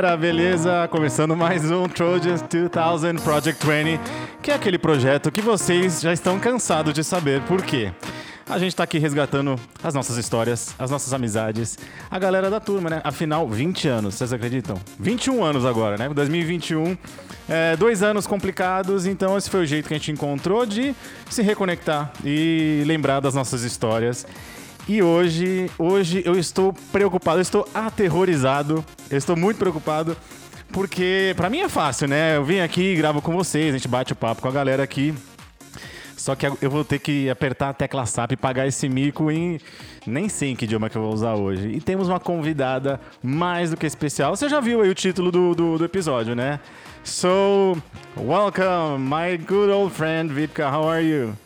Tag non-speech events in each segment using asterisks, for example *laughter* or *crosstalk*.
galera, beleza? Começando mais um Trojans 2000 Project 20, que é aquele projeto que vocês já estão cansados de saber por quê. A gente tá aqui resgatando as nossas histórias, as nossas amizades, a galera da turma, né? Afinal, 20 anos, vocês acreditam? 21 anos agora, né? 2021. É, dois anos complicados, então esse foi o jeito que a gente encontrou de se reconectar e lembrar das nossas histórias. E hoje, hoje eu estou preocupado, eu estou aterrorizado, eu estou muito preocupado, porque para mim é fácil, né? Eu vim aqui, gravo com vocês, a gente bate o papo com a galera aqui. Só que eu vou ter que apertar a tecla SAP e pagar esse mico em nem sei em que idioma que eu vou usar hoje. E temos uma convidada mais do que especial. Você já viu aí o título do, do, do episódio, né? So, welcome, my good old friend Vitka. How are you?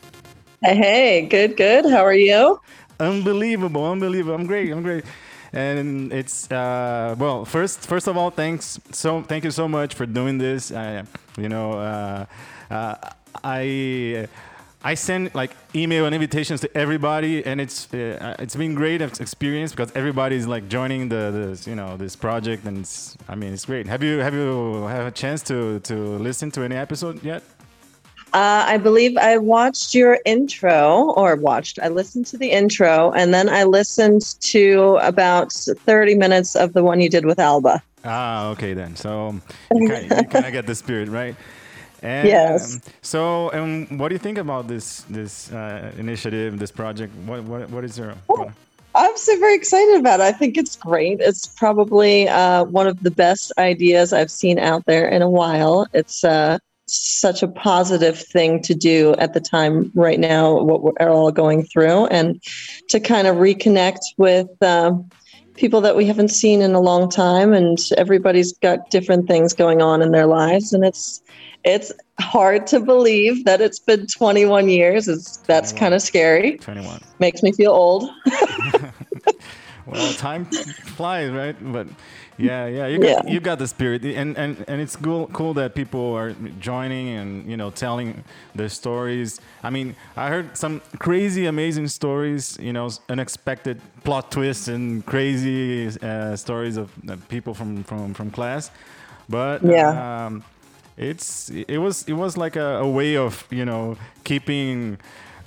Hey, good, good. How are you? Unbelievable, unbelievable. I'm great. I'm great. And it's uh, well. First, first of all, thanks. So, thank you so much for doing this. I, you know, uh, uh, I. I send like email and invitations to everybody, and it's uh, it's been great experience because everybody's like joining the, the you know this project, and I mean it's great. Have you have you have a chance to to listen to any episode yet? Uh, I believe I watched your intro, or watched. I listened to the intro, and then I listened to about thirty minutes of the one you did with Alba. Ah, okay then. So *laughs* you kind of get the spirit, right? And, yes. Um, so, um, what do you think about this this uh, initiative, this project? What what what is your? I'm super excited about it. I think it's great. It's probably uh, one of the best ideas I've seen out there in a while. It's uh, such a positive thing to do at the time right now what we're all going through and to kind of reconnect with uh, people that we haven't seen in a long time and everybody's got different things going on in their lives and it's it's hard to believe that it's been 21 years. It's that's kind of scary. 21 makes me feel old. *laughs* *laughs* Well time flies right? But yeah, yeah, you got yeah. you got the spirit, and and and it's cool cool that people are joining and you know telling their stories. I mean, I heard some crazy, amazing stories. You know, unexpected plot twists and crazy uh, stories of uh, people from from from class, but yeah. Um, it's it was it was like a, a way of you know keeping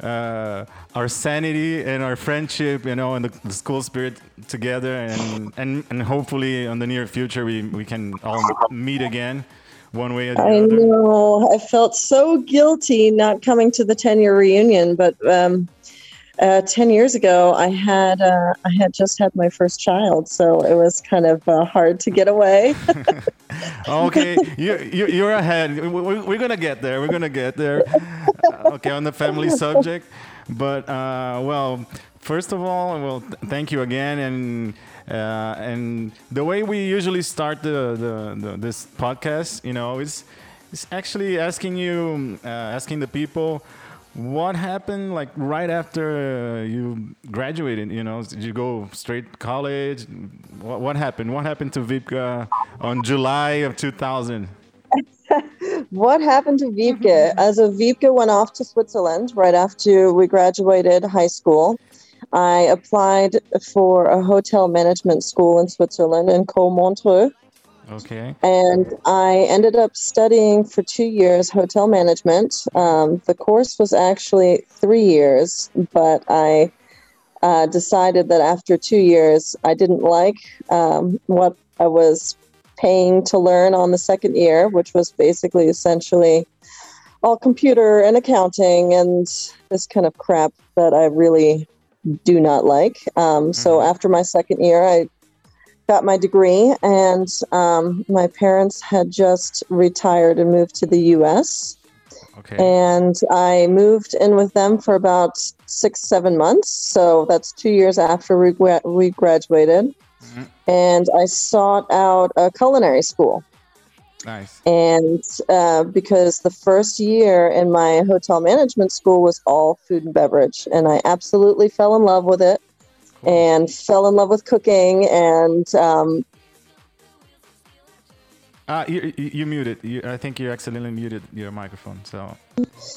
uh, our sanity and our friendship, you know, and the, the, school spirit together, and, and and hopefully in the near future we we can all meet again, one way or the I other. I know. I felt so guilty not coming to the ten year reunion, but um, uh, 10 years ago i had uh, i had just had my first child so it was kind of uh, hard to get away. *laughs* Okay you, you, you're ahead. We're, gonna get there we're gonna get there. Uh, okay on the family subject but uh, well first of all well thank you again and uh, and the way we usually start the, the, the this podcast you know is is actually asking you asking the people what happened like right after uh, you graduated you know did you go straight to college what, what happened what happened to Vipka on july of 2000 *laughs* what happened to Vipke? *laughs* As a Vipke went off to Switzerland right after we graduated high school. I applied for a hotel management school in Switzerland in Montreux. Okay. And I ended up studying for two years hotel management. Um, the course was actually three years, but I uh, decided that after two years, I didn't like um, what I was paying to learn on the second year, which was basically essentially all computer and accounting and this kind of crap that I really do not like. Um, mm-hmm. So after my second year, I got my degree, and um, my parents had just retired and moved to the U.S. Okay. And I moved in with them for about six, seven months. So that's two years after we, we graduated. Mm-hmm. And I sought out a culinary school. Nice. And uh, because the first year in my hotel management school was all food and beverage, and I absolutely fell in love with it and fell in love with cooking and um, uh, you, you, muted. You, I think you accidentally muted your microphone. So,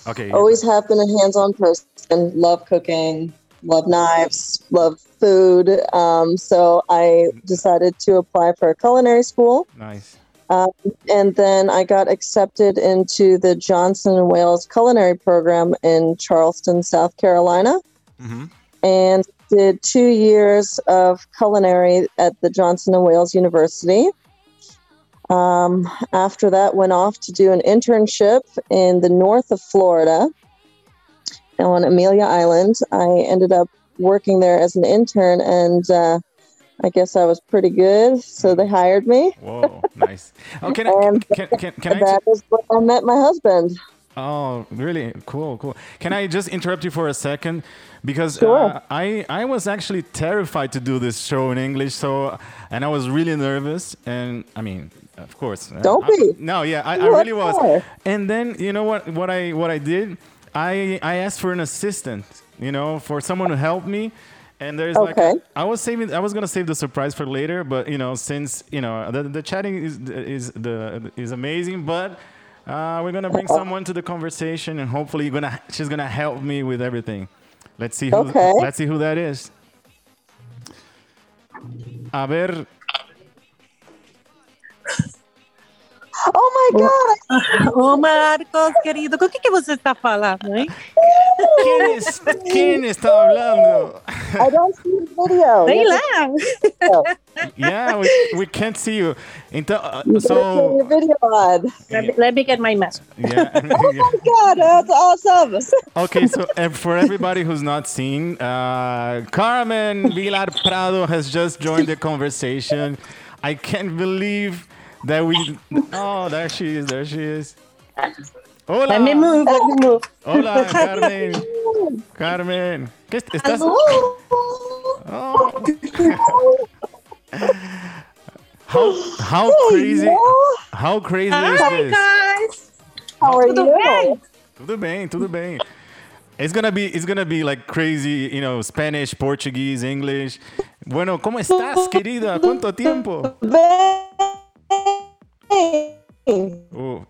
okay. Always have been a hands-on person. Love cooking. love knives, love food. Um, so I decided to apply for a culinary school. Nice. Um, and then I got accepted into the Johnson and Wales culinary program in Charleston, South Carolina, hmm and did two years of culinary at the Johnson and Wales University. Um, after that, went off to do an internship in the north of Florida on Amelia Island. I ended up working there as an intern, and uh, I guess I was pretty good, so they hired me. Whoa, nice. Oh, can I, *laughs* And can, can, can I that is where I met my husband. Oh, really? Cool, cool. Can I just interrupt you for a second? Because Sure. uh, I I was actually terrified to do this show in English, so and I was really nervous. And I mean, of course, uh, Don't I- be. no, yeah, I, I really was. And then you know what? What I what I did? I I asked for an assistant. You know, for someone to help me. And there's like I was saving I was gonna save the surprise for later, but you know since you know the, the chatting is is the is amazing, but uh, we're gonna bring someone to the conversation, and hopefully you're gonna she's gonna help me with everything. Let's see who Okay. let's see who that is. A ver, Oh my God! Ô, *laughs* Marcos, querido, com o que, que você está falando, hein? ¿quién, es, ¿quién está hablando? I don't see the video. Sei You lá. Yeah, we, we can't see you. Então, uh, have so your video on. Let me, let me get my mask. yeah. *laughs* Oh my God, that's awesome! Okay, so uh, for everybody who's not seen, uh, Carmen Vilar Prado has just joined the conversation. I can't believe that we. Oh, there she is. There she is. Hola. Let me move, let me move. Hola, *laughs* Carmen. Carmen. ¿Qué est- estás? Oh. *laughs* how how crazy? How crazy is Hi, this? guys. How are Tudo you? bem? Tudo bem, tudo bem. It's gonna be it's gonna be like crazy, you know, Spanish, Portuguese, English. Bueno, ¿cómo estás, querida? ¿Cuánto tiempo? Oh,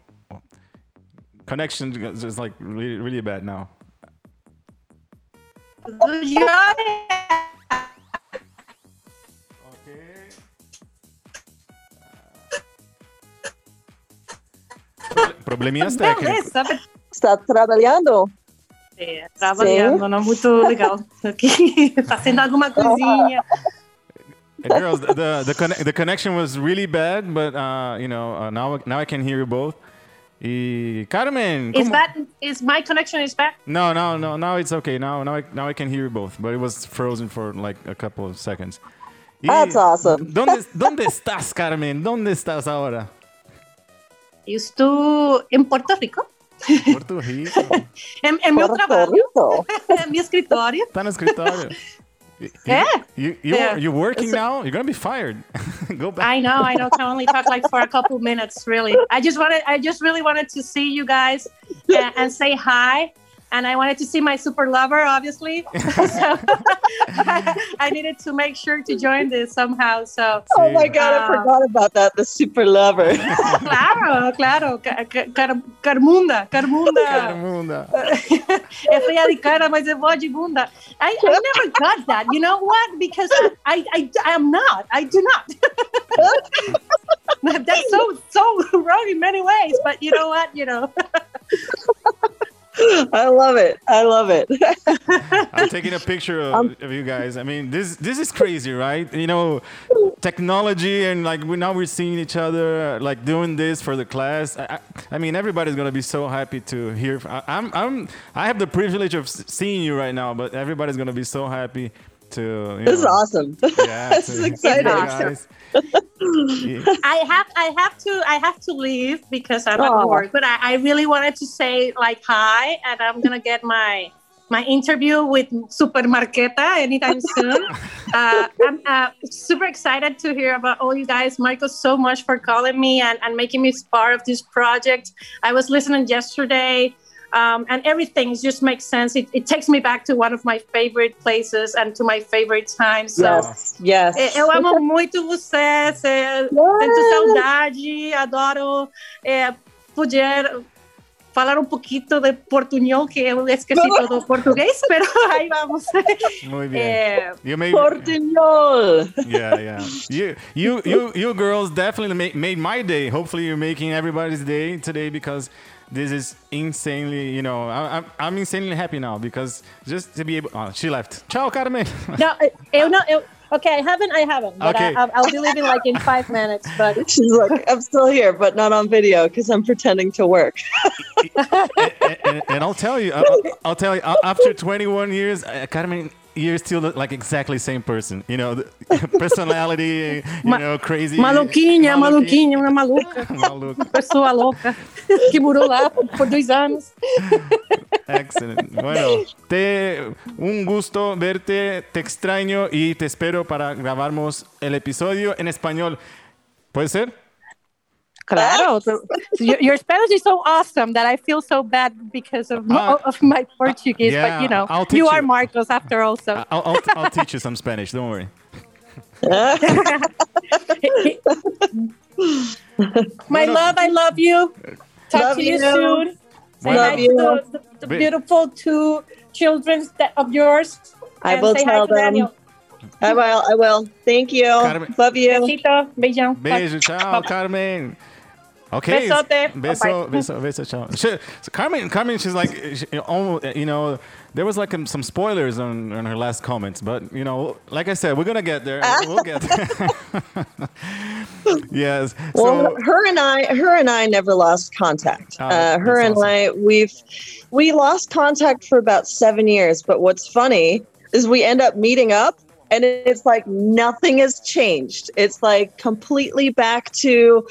connection is is, like really really bad now. Probleminhas técnicos. Beleza. Está trabalhando? É, trabalhando, não muito legal. *laughs* Aqui, fazendo alguma coisinha. Girls, the the, the, conne- the connection was really bad, but uh, you know uh, now now I can hear you both. Y Carmen, Is ¿cómo- that, is my connection is back? No, no, no. Now it's okay. Now, now, I, now I can hear you both. But it was frozen for like a couple of seconds. Y- That's awesome. ¿Dónde, ¿Dónde estás, Carmen? ¿Dónde estás ahora? Eu estou em Porto Rico, Puerto Rico. em, em meu Puerto trabalho, Rico. *laughs* em meu escritório. Tá no escritório. You, *laughs* É. You, you, É. you working now? You're gonna be fired. *laughs* Go back. I know, I know. Can only talk like for a couple minutes, really. I just wanted, I just really wanted to see you guys and, and say hi. And I wanted to see my super lover, obviously. *laughs* so *laughs* I, needed to make sure to join this somehow. So Oh my God, I Ah. forgot about that. The super lover. *laughs* claro, claro, Ca- ca- car, Carmunda, Carmunda. Carmunda. é feia de cara, mas é boa de bunda. I, I never got that. You know what? Because I, I, I, I am not. I do not. That's so so wrong in many ways. But you know what? You know. I love it. I love it. *laughs* I'm taking a picture of, Um, of you guys. I mean, this this is crazy, right? You know, technology and like we now we're seeing each other like doing this for the class. I, I, I mean, everybody's gonna be so happy to hear. I, I'm I'm I have the privilege of seeing you right now, but everybody's gonna be so happy to. You This is awesome. *laughs* Yeah, this to is exciting. guys. Yeah. I have I have to I have to leave because I'm Aw. at work. But I, I really wanted to say like hi, and I'm gonna get my my interview with Super Marqueta anytime soon. *laughs* uh, I'm uh, super excited to hear about all you guys. Michael, so much for calling me and, and making me part of this project. I was listening yesterday. Um, and everything just makes sense. It, it takes me back to one of my favorite places and to my favorite times. So Yes. Yes. é, Eu amo muito você, cê- sinto saudade, adoro é, poder falar un poquito de portuñol, que es casi todo portugués, *laughs* pero ahí vamos. Muy bien. Eh, You made, Portuñol. yeah, yeah. You, you, you, you girls definitely made, made my day. Hopefully, you're making everybody's day today because this is insanely, you know, I, I'm, I'm insanely happy now because just to be able. Oh, she left. Ciao, Carmen. no, eu no, eu, okay, I haven't, I haven't, but Okay. I, I'll, I'll be leaving like in five minutes. But *laughs* She's like, I'm still here, but not on video because I'm pretending to work. *laughs* and, and, and I'll tell you, I'll, I'll tell you, after 21 years, uh, Carmen, you're still like exactly same person. You know, *laughs* personality, you know, crazy. maluquinha, maluquinha, uma maluca, *laughs* Maluca. pessoa louca que morou lá por dois anos. Excellent. Bueno, te, un gusto verte, te extraño y te espero para grabarmos el episodio en español. ¿Puede ser? Claro. So, your, your Spanish is so awesome that I feel so bad because of, Ah, of my Portuguese. yeah, but you know, I'll you are you. Marcos after all. So I'll, I'll, I'll teach you some Spanish. Don't worry. *laughs* my love, I love you. Talk Love to you, you. soon. Say Love hi to you. the, the, the beautiful two children that, of yours. I will tell to them. Daniel. I will. I will. Thank you. Carmen. Love you. Besito, beijão. Beijo, chao, Carmen. Okay. Besote. Beso, beso, beso, chao. She, so Carmen, Carmen, she's like, she, you know, there was like um, some spoilers on, on her last comments, but you know, like I said, we're gonna get there. We'll get there. *laughs* yes. Well, so, her and I, her and I never lost contact. Oh, uh, her and awesome. I, we've we lost contact for about seven years. But what's funny is we end up meeting up, and it's like nothing has changed. It's like completely back to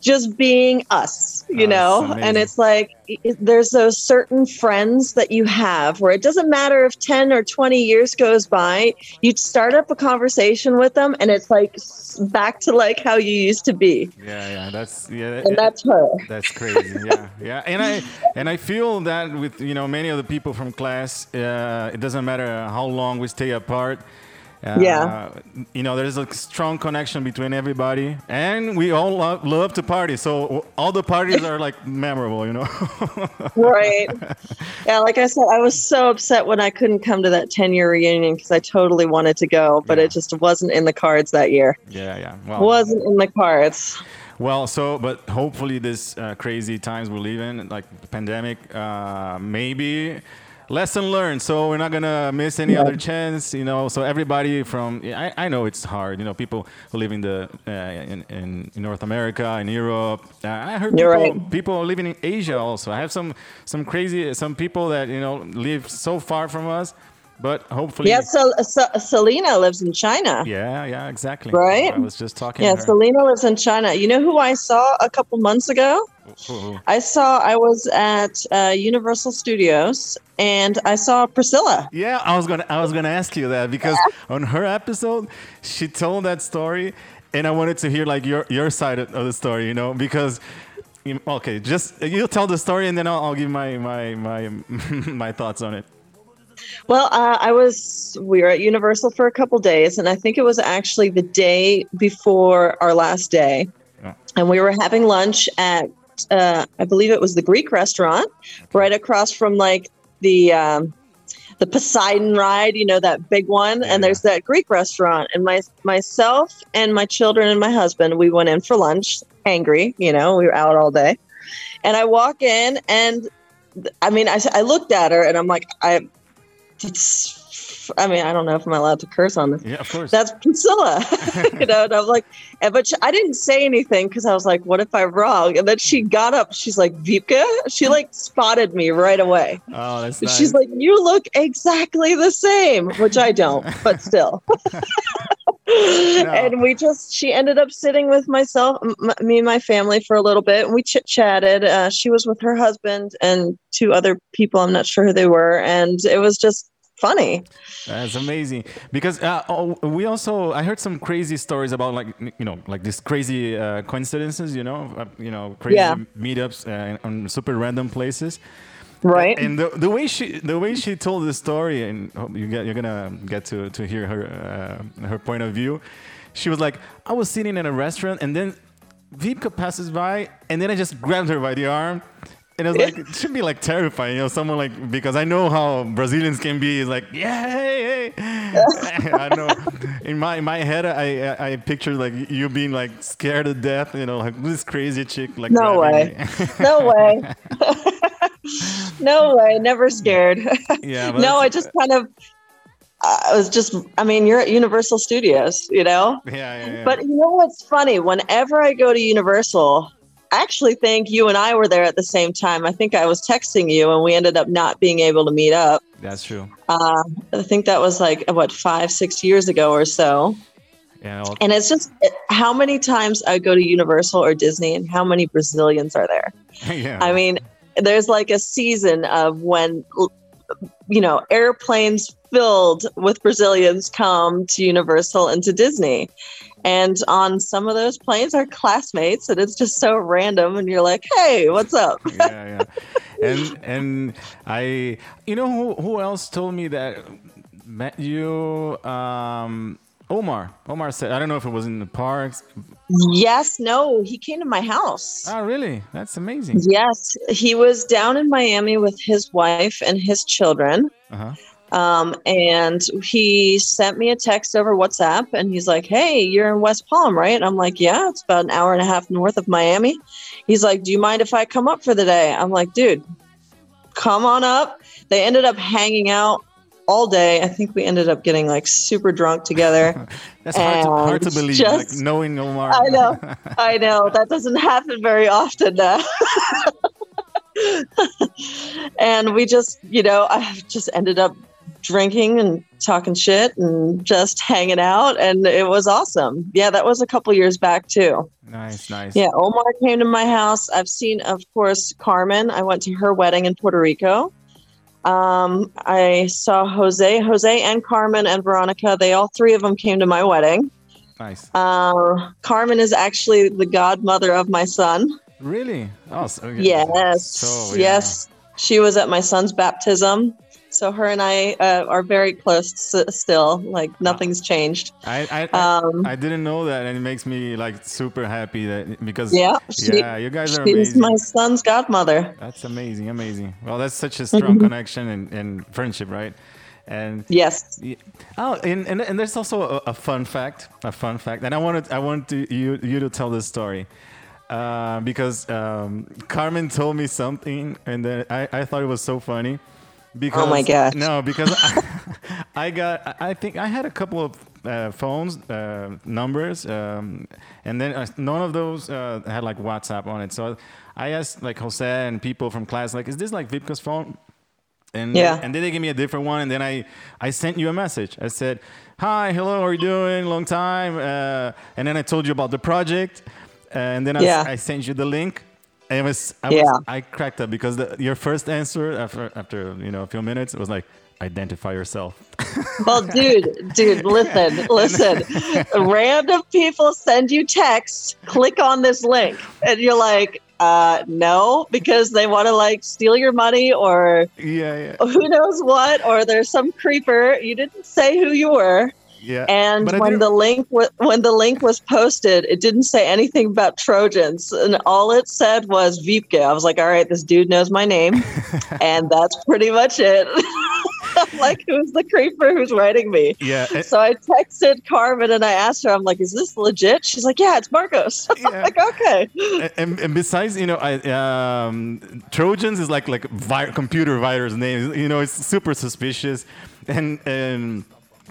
just being us, you Oh, know. And it's like it, there's those certain friends that you have where it doesn't matter if ten or twenty years goes by, you'd start up a conversation with them, and it's like back to like how you used to be yeah, yeah, that's yeah. and that's her. That's crazy. Yeah, yeah, and I and I feel that with you know many of the people from class, uh, it doesn't matter how long we stay apart. Uh, Yeah. You know, there's a strong connection between everybody, and we all love, love to party. So all the parties are like *laughs* memorable. You know. *laughs* Right. Yeah, like I said, I was so upset when I couldn't come to that 10 year reunion because I totally wanted to go, but Yeah. it just wasn't in the cards that year. yeah, yeah. Well, Wasn't in the cards. Well, so but hopefully this uh, crazy times we live in, like the pandemic, uh, maybe lesson learned. So we're not gonna miss any Yeah. other chance, you know. So everybody from I, I know it's hard, you know, people who live in the uh, in, in North America, in Europe. Uh, I heard You're people right. people living in Asia also. I have some some crazy some people that you know live so far from us, but hopefully. Yeah, so, so Selena lives in China. Yeah, yeah, exactly. Right? I was just talking. Yeah, to her. Selena lives in China. You know who I saw a couple months ago? Ooh. I saw, I was at uh, Universal Studios and I saw Priscilla. Yeah, I was gonna I was gonna ask you that because on her episode she told that story, and I wanted to hear like your your side of of the story, you know, because. Okay, just you tell the story and then I'll, I'll give my my my *laughs* my thoughts on it. Well, uh, I was, we were at Universal for a couple days, and I think it was actually the day before our last day. And we were having lunch at, uh, I believe it was the Greek restaurant, right across from like the, um, the Poseidon ride, you know, that big one. Yeah. And there's that Greek restaurant. And my myself and my children and my husband, we went in for lunch, angry, you know, we were out all day. And I walk in and I mean, I, I looked at her and I'm like, I, it's, I mean, I don't know if I'm allowed to curse on this. Yeah, of course. That's Priscilla, *laughs* you know. And I'm like, and, but she, I didn't say anything because I was like, what if I'm wrong? And then she got up. She's like, Vipka. She like spotted me right away. oh, that's nice. She's like, you look exactly the same, which I don't, but still. *laughs* And we just, she ended up sitting with myself, m- me and my family for a little bit, and we chit chatted. Uh, she was with her husband and two other people. I'm not sure who they were, and it was just funny. That's amazing because uh, oh, we also I heard some crazy stories about like you know like these crazy uh, coincidences you know uh, you know crazy Yeah. meetups uh, on super random places. Right. And the, the way she the way she told the story, and you get you're gonna get to to hear her uh, her point of view. She was like, I was sitting in a restaurant, and then Vipka passes by, and then I just grabbed her by the arm, And it's like it should be like terrifying, you know, someone like because I know how Brazilians can be like, yeah, hey, hey. *laughs* I know. In my in my head I, I I picture like you being like scared to death, you know, like this crazy chick like No way. me. No way. *laughs* *laughs* no way. Never scared. yeah, *laughs* no, I just kind of. I was just. I mean, you're at Universal Studios, you know. yeah, yeah, yeah. But you know what's funny? Whenever I go to Universal, I actually think you and I were there at the same time. I think I was texting you, and we ended up not being able to meet up. that's true. Uh, I think that was like what five, six years ago or so. Yeah, And it's just how many times I go to Universal or Disney, and how many Brazilians are there? *laughs* yeah. I mean, there's like a season of when, you know, airplanes filled with Brazilians come to Universal and to Disney. And on some of those planes are classmates, and it's just so random. And you're like, hey, what's up? *laughs* yeah, yeah. And and I, you know, who who else told me that met you? Um, Omar. Omar said, I don't know if it was in the parks. Yes, no, he came to my house. Oh, really? That's amazing. Yes, he was down in Miami with his wife and his children. Uh huh. Um, and he sent me a text over WhatsApp and he's like, Hey, you're in West Palm, right? And I'm like, Yeah, it's about an hour and a half north of Miami. He's like, Do you mind if I come up for the day? I'm like, Dude, come on up. They ended up hanging out all day. I think we ended up getting like super drunk together. *laughs* That's hard to, hard to believe. just- like knowing Omar. I know. *laughs* I know that doesn't happen very often. Uh, *laughs* and we just, you know, I just ended up drinking and talking shit and just hanging out. And it was awesome. Yeah, that was a couple years back too. nice, nice. Yeah, Omar came to my house. I've seen, of course, Carmen. I went to her wedding in Puerto Rico. Um, I saw Jose, Jose and Carmen and Veronica. They all three of them came to my wedding. Nice. Uh, Carmen is actually the godmother of my son. Really? Oh, so, Yes, So, yeah. yes. She was at my son's baptism. So her and I uh, are very close s- still. Like nothing's changed. I, I, I, Um, I didn't know that, and it makes me like super happy that because yeah, she, yeah, you guys are she's amazing. my son's godmother. That's amazing, amazing. Well, that's such a *laughs* strong connection and, and friendship, right? And Yes. Oh, and, and and there's also a, a fun fact, a fun fact, and I wanted I want to, you you to tell this story uh, because um, Carmen told me something, and then I, I thought it was so funny. Because, Oh my gosh. No, because *laughs* I, *laughs* I got I think I had a couple of uh, phones uh, numbers, um, and then uh, none of those uh, had like WhatsApp on it. So I asked like Jose and people from class, like, is this like Vipka's phone? And Yeah. and then they gave me a different one, and then I I sent you a message. I said, "Hi, hello, how are you doing? Long time." Uh, and then I told you about the project, and then I, Yeah. I sent you the link. And it was I Yeah. was I cracked up because the, your first answer after after you know a few minutes it was like identify yourself. *laughs* Well, dude, dude, listen, *laughs* listen. Random people send you texts, click on this link, and you're like, uh, no, because they want to like steal your money or yeah, yeah, who knows what, or there's some creeper. You didn't say who you were. Yeah. And when the link wa- when the link was posted, it didn't say anything about Trojans, and all it said was Vipke. I was like, all right, this dude knows my name, *laughs* and that's pretty much it. *laughs* Like, who's the creeper who's writing me? yeah, eh, So I texted Carmen and I asked her, I'm like, is this legit? She's like, yeah, it's Marcos. *laughs* Yeah. like, okay. and, and besides, you know, I, um, Trojans is like like vi- computer virus name. You know, it's super suspicious, and and.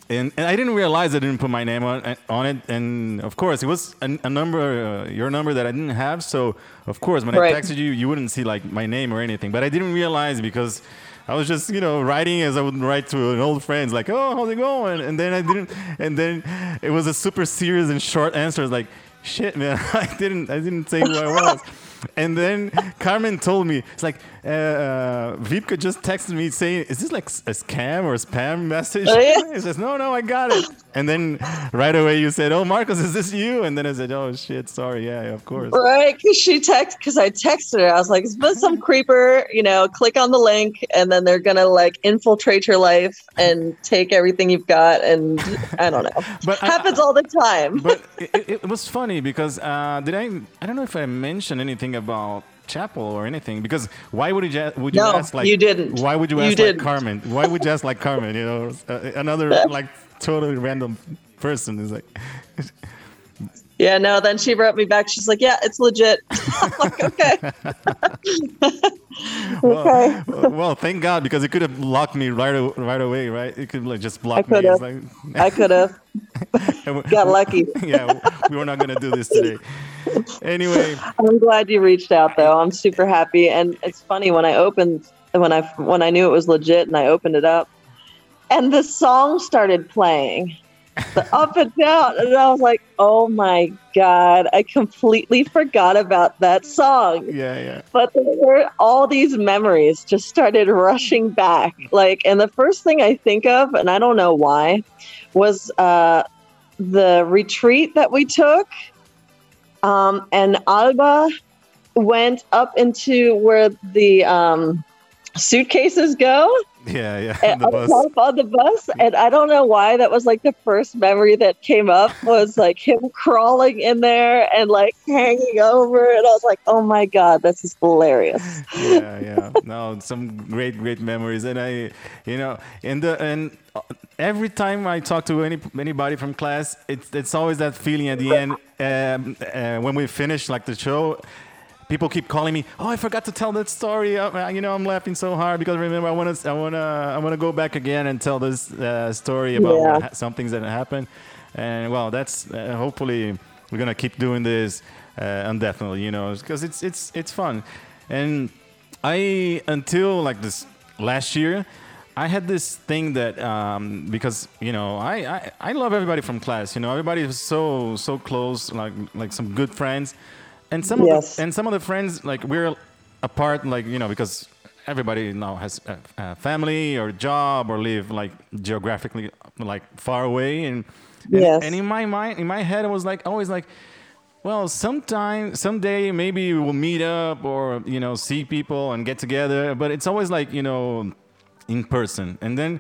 And, and I didn't realize I didn't put my name on, on it. And of course, it was a, a number, uh, your number that I didn't have. So of course, when Right. I texted you, you wouldn't see like my name or anything. But I didn't realize because I was just, you know, writing as I would write to an old friend, like, "Oh, how's it going?" And then I didn't, and then it was a super serious and short answer. It's like, "Shit, man, *laughs* I didn't, I didn't say who I was." *laughs* And then Carmen told me, it's like, uh, uh, Vipka just texted me saying, is this like a scam or a spam message? Oh, yeah. He says, no, no, I got it. And then right away you said, oh, Marcos, is this you? And then I said, oh, shit, sorry. Yeah, of course. Right. Cause she texted, cause I texted her. I was like, is this some creeper? You know, click on the link and then they're going to like infiltrate your life and take everything you've got. And I don't know. *laughs* But I- Happens all the time. but *laughs* it, it, it was funny because uh, did I? I don't know if I mentioned anything about chapel or anything. Because why would you ju- would you No, ask like you didn't. Why would you You ask like didn't. Carmen? Why would you ask like Carmen? You know, uh, another *laughs* like totally random person is like. *laughs* Yeah, no. Then she wrote me back. She's like, "Yeah, it's legit." *laughs* I'm like, "Okay, *laughs* *laughs* okay." Well, well, thank God because it could have locked me right right away, right? It could like just block I me. It's could've. like, I could have got lucky. yeah, we were not gonna do this today. Anyway, I'm glad you reached out, though. I'm super happy, and it's funny when I opened when I when I knew it was legit, and I opened it up, and the song started playing, the up and down, and I was like, "Oh my god!" I completely forgot about that song. yeah, yeah. but there were all these memories just started rushing back like and the first thing i think of and i don't know why was uh the retreat that we took um and alba went up into where the um suitcases go Yeah, yeah. and The bus. on the bus and i don't know why that was like the first memory that came up was like him *laughs* crawling in there and like hanging over and i was like oh my god this is hilarious yeah, *laughs* yeah. No, some great, great memories, and I, you know, in the and uh, every time I talk to any anybody from class, it's it's always that feeling at the end um, uh, when we finish like the show. People keep calling me. Oh, I forgot to tell that story. Uh, you know, I'm laughing so hard because remember, I want to, I want to, I want to go back again and tell this uh, story about Yeah. ha- some things that happened. And well, that's uh, hopefully we're gonna keep doing this uh, indefinitely. You know, because it's it's it's fun. And I until like this last year, I had this thing that um, because you know I, I I love everybody from class. You know, everybody is so so close, like like some good friends, and some of the, and some of the friends like we're apart, like you know because everybody now has a, a family or job or live like geographically like far away and and, Yes. and in my mind in my head I was like always like well, sometime, someday, maybe we'll meet up or you know see people and get together. But it's always like you know, in person. And then,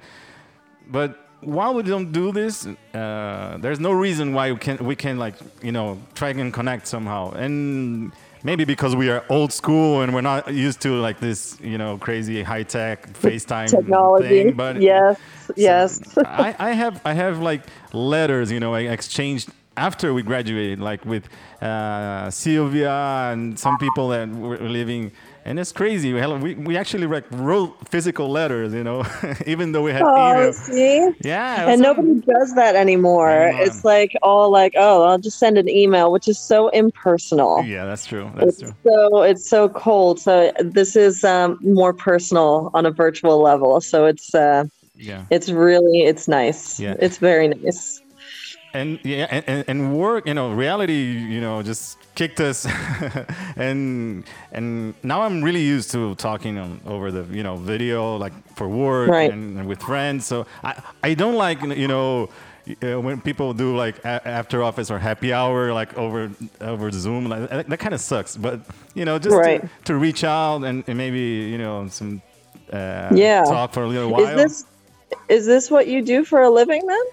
but while we don't do this, uh, there's no reason why we can we can like you know try and connect somehow. And maybe because we are old school and we're not used to like this you know crazy high tech *laughs* FaceTime technology thing. But *laughs* yes yes *laughs* I, I have I have like letters, you know, I exchanged after we graduated, like with uh, Sylvia and some people that were living, and it's crazy. We, we, we actually like wrote physical letters, you know, *laughs* even though we had oh email. see Yeah, and so- nobody does that anymore Anymore. it's like all like oh i'll just send an email which is so impersonal Yeah, that's true. That's it's true. so it's so cold so this is um, more personal on a virtual level so it's uh Yeah. it's really it's nice Yeah. it's very nice and yeah and, and, work you know reality you know just kicked us *laughs* and and now i'm really used to talking on, over the you know video like for work Right. and, and with friends so i i don't like you know uh, when people do like a- after office or happy hour like over over zoom like, that, that kind of sucks but you know just Right. to, to reach out and, and maybe you know some uh, Yeah. talk for a little while is this is this what you do for a living then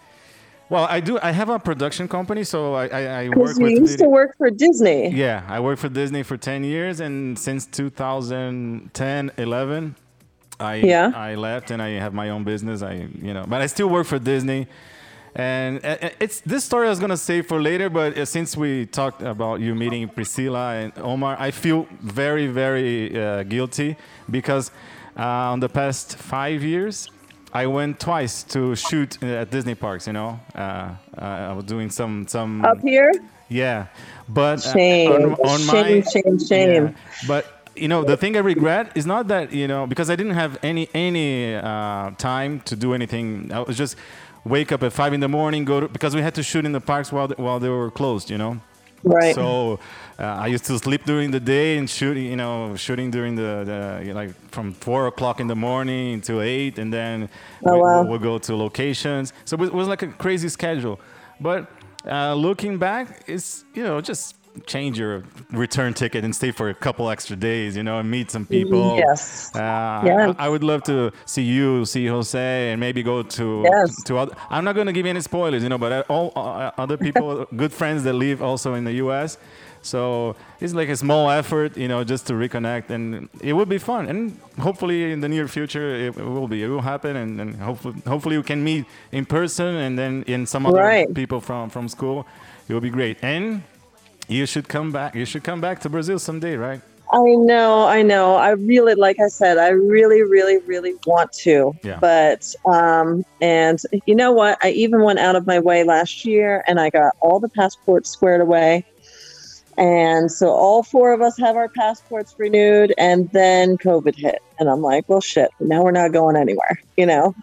well i do i have a production company so i i, I work you with used to work for disney Yeah, I worked for Disney for 10 years, and since 2010, 11, I Yeah. I left and I have my own business. I you know, but I still work for Disney, and it's this story I was gonna save for later. But uh, since we talked about you meeting Priscilla and Omar, I feel very very uh, guilty because uh, on the past five years. I went twice to shoot at Disney parks. You know, uh, uh, I was doing some some up here yeah, but uh, Shame. on, on Shame, my shame, shame. Yeah. But you know, the thing I regret is not that you know because I didn't have any any uh, time to do anything. I was just wake up at five in the morning, go to because we had to shoot in the parks while while they were closed. You know. Right So uh, I used to sleep during the day and shooting, you know, shooting during the, the like from four o'clock in the morning to eight, and then Oh, we, wow. we'll go to locations. So it was like a crazy schedule. But uh, looking back, it's you know just change your return ticket and stay for a couple extra days, you know, and meet some people. Yes. Uh, Yes. I, I would love to see you, see Jose, and maybe go to Yes. to other. I'm not going to give you any spoilers, you know, but all uh, other people, *laughs* good friends that live also in the U.S. So it's like a small effort, you know, just to reconnect, and it will be fun. And hopefully, in the near future, it, it will be. It will happen, and, and hopefully, hopefully, you can meet in person, and then in some other Right. people from from school. It will be great. And you should come back. You should come back to Brazil someday, right? I know, I know. I really, like I said, I really, really, really want to. Yeah. But, um, and you know what? I even went out of my way last year and I got all the passports squared away. And so all four of us have our passports renewed and then COVID hit. And I'm like, well, shit, now we're not going anywhere, you know?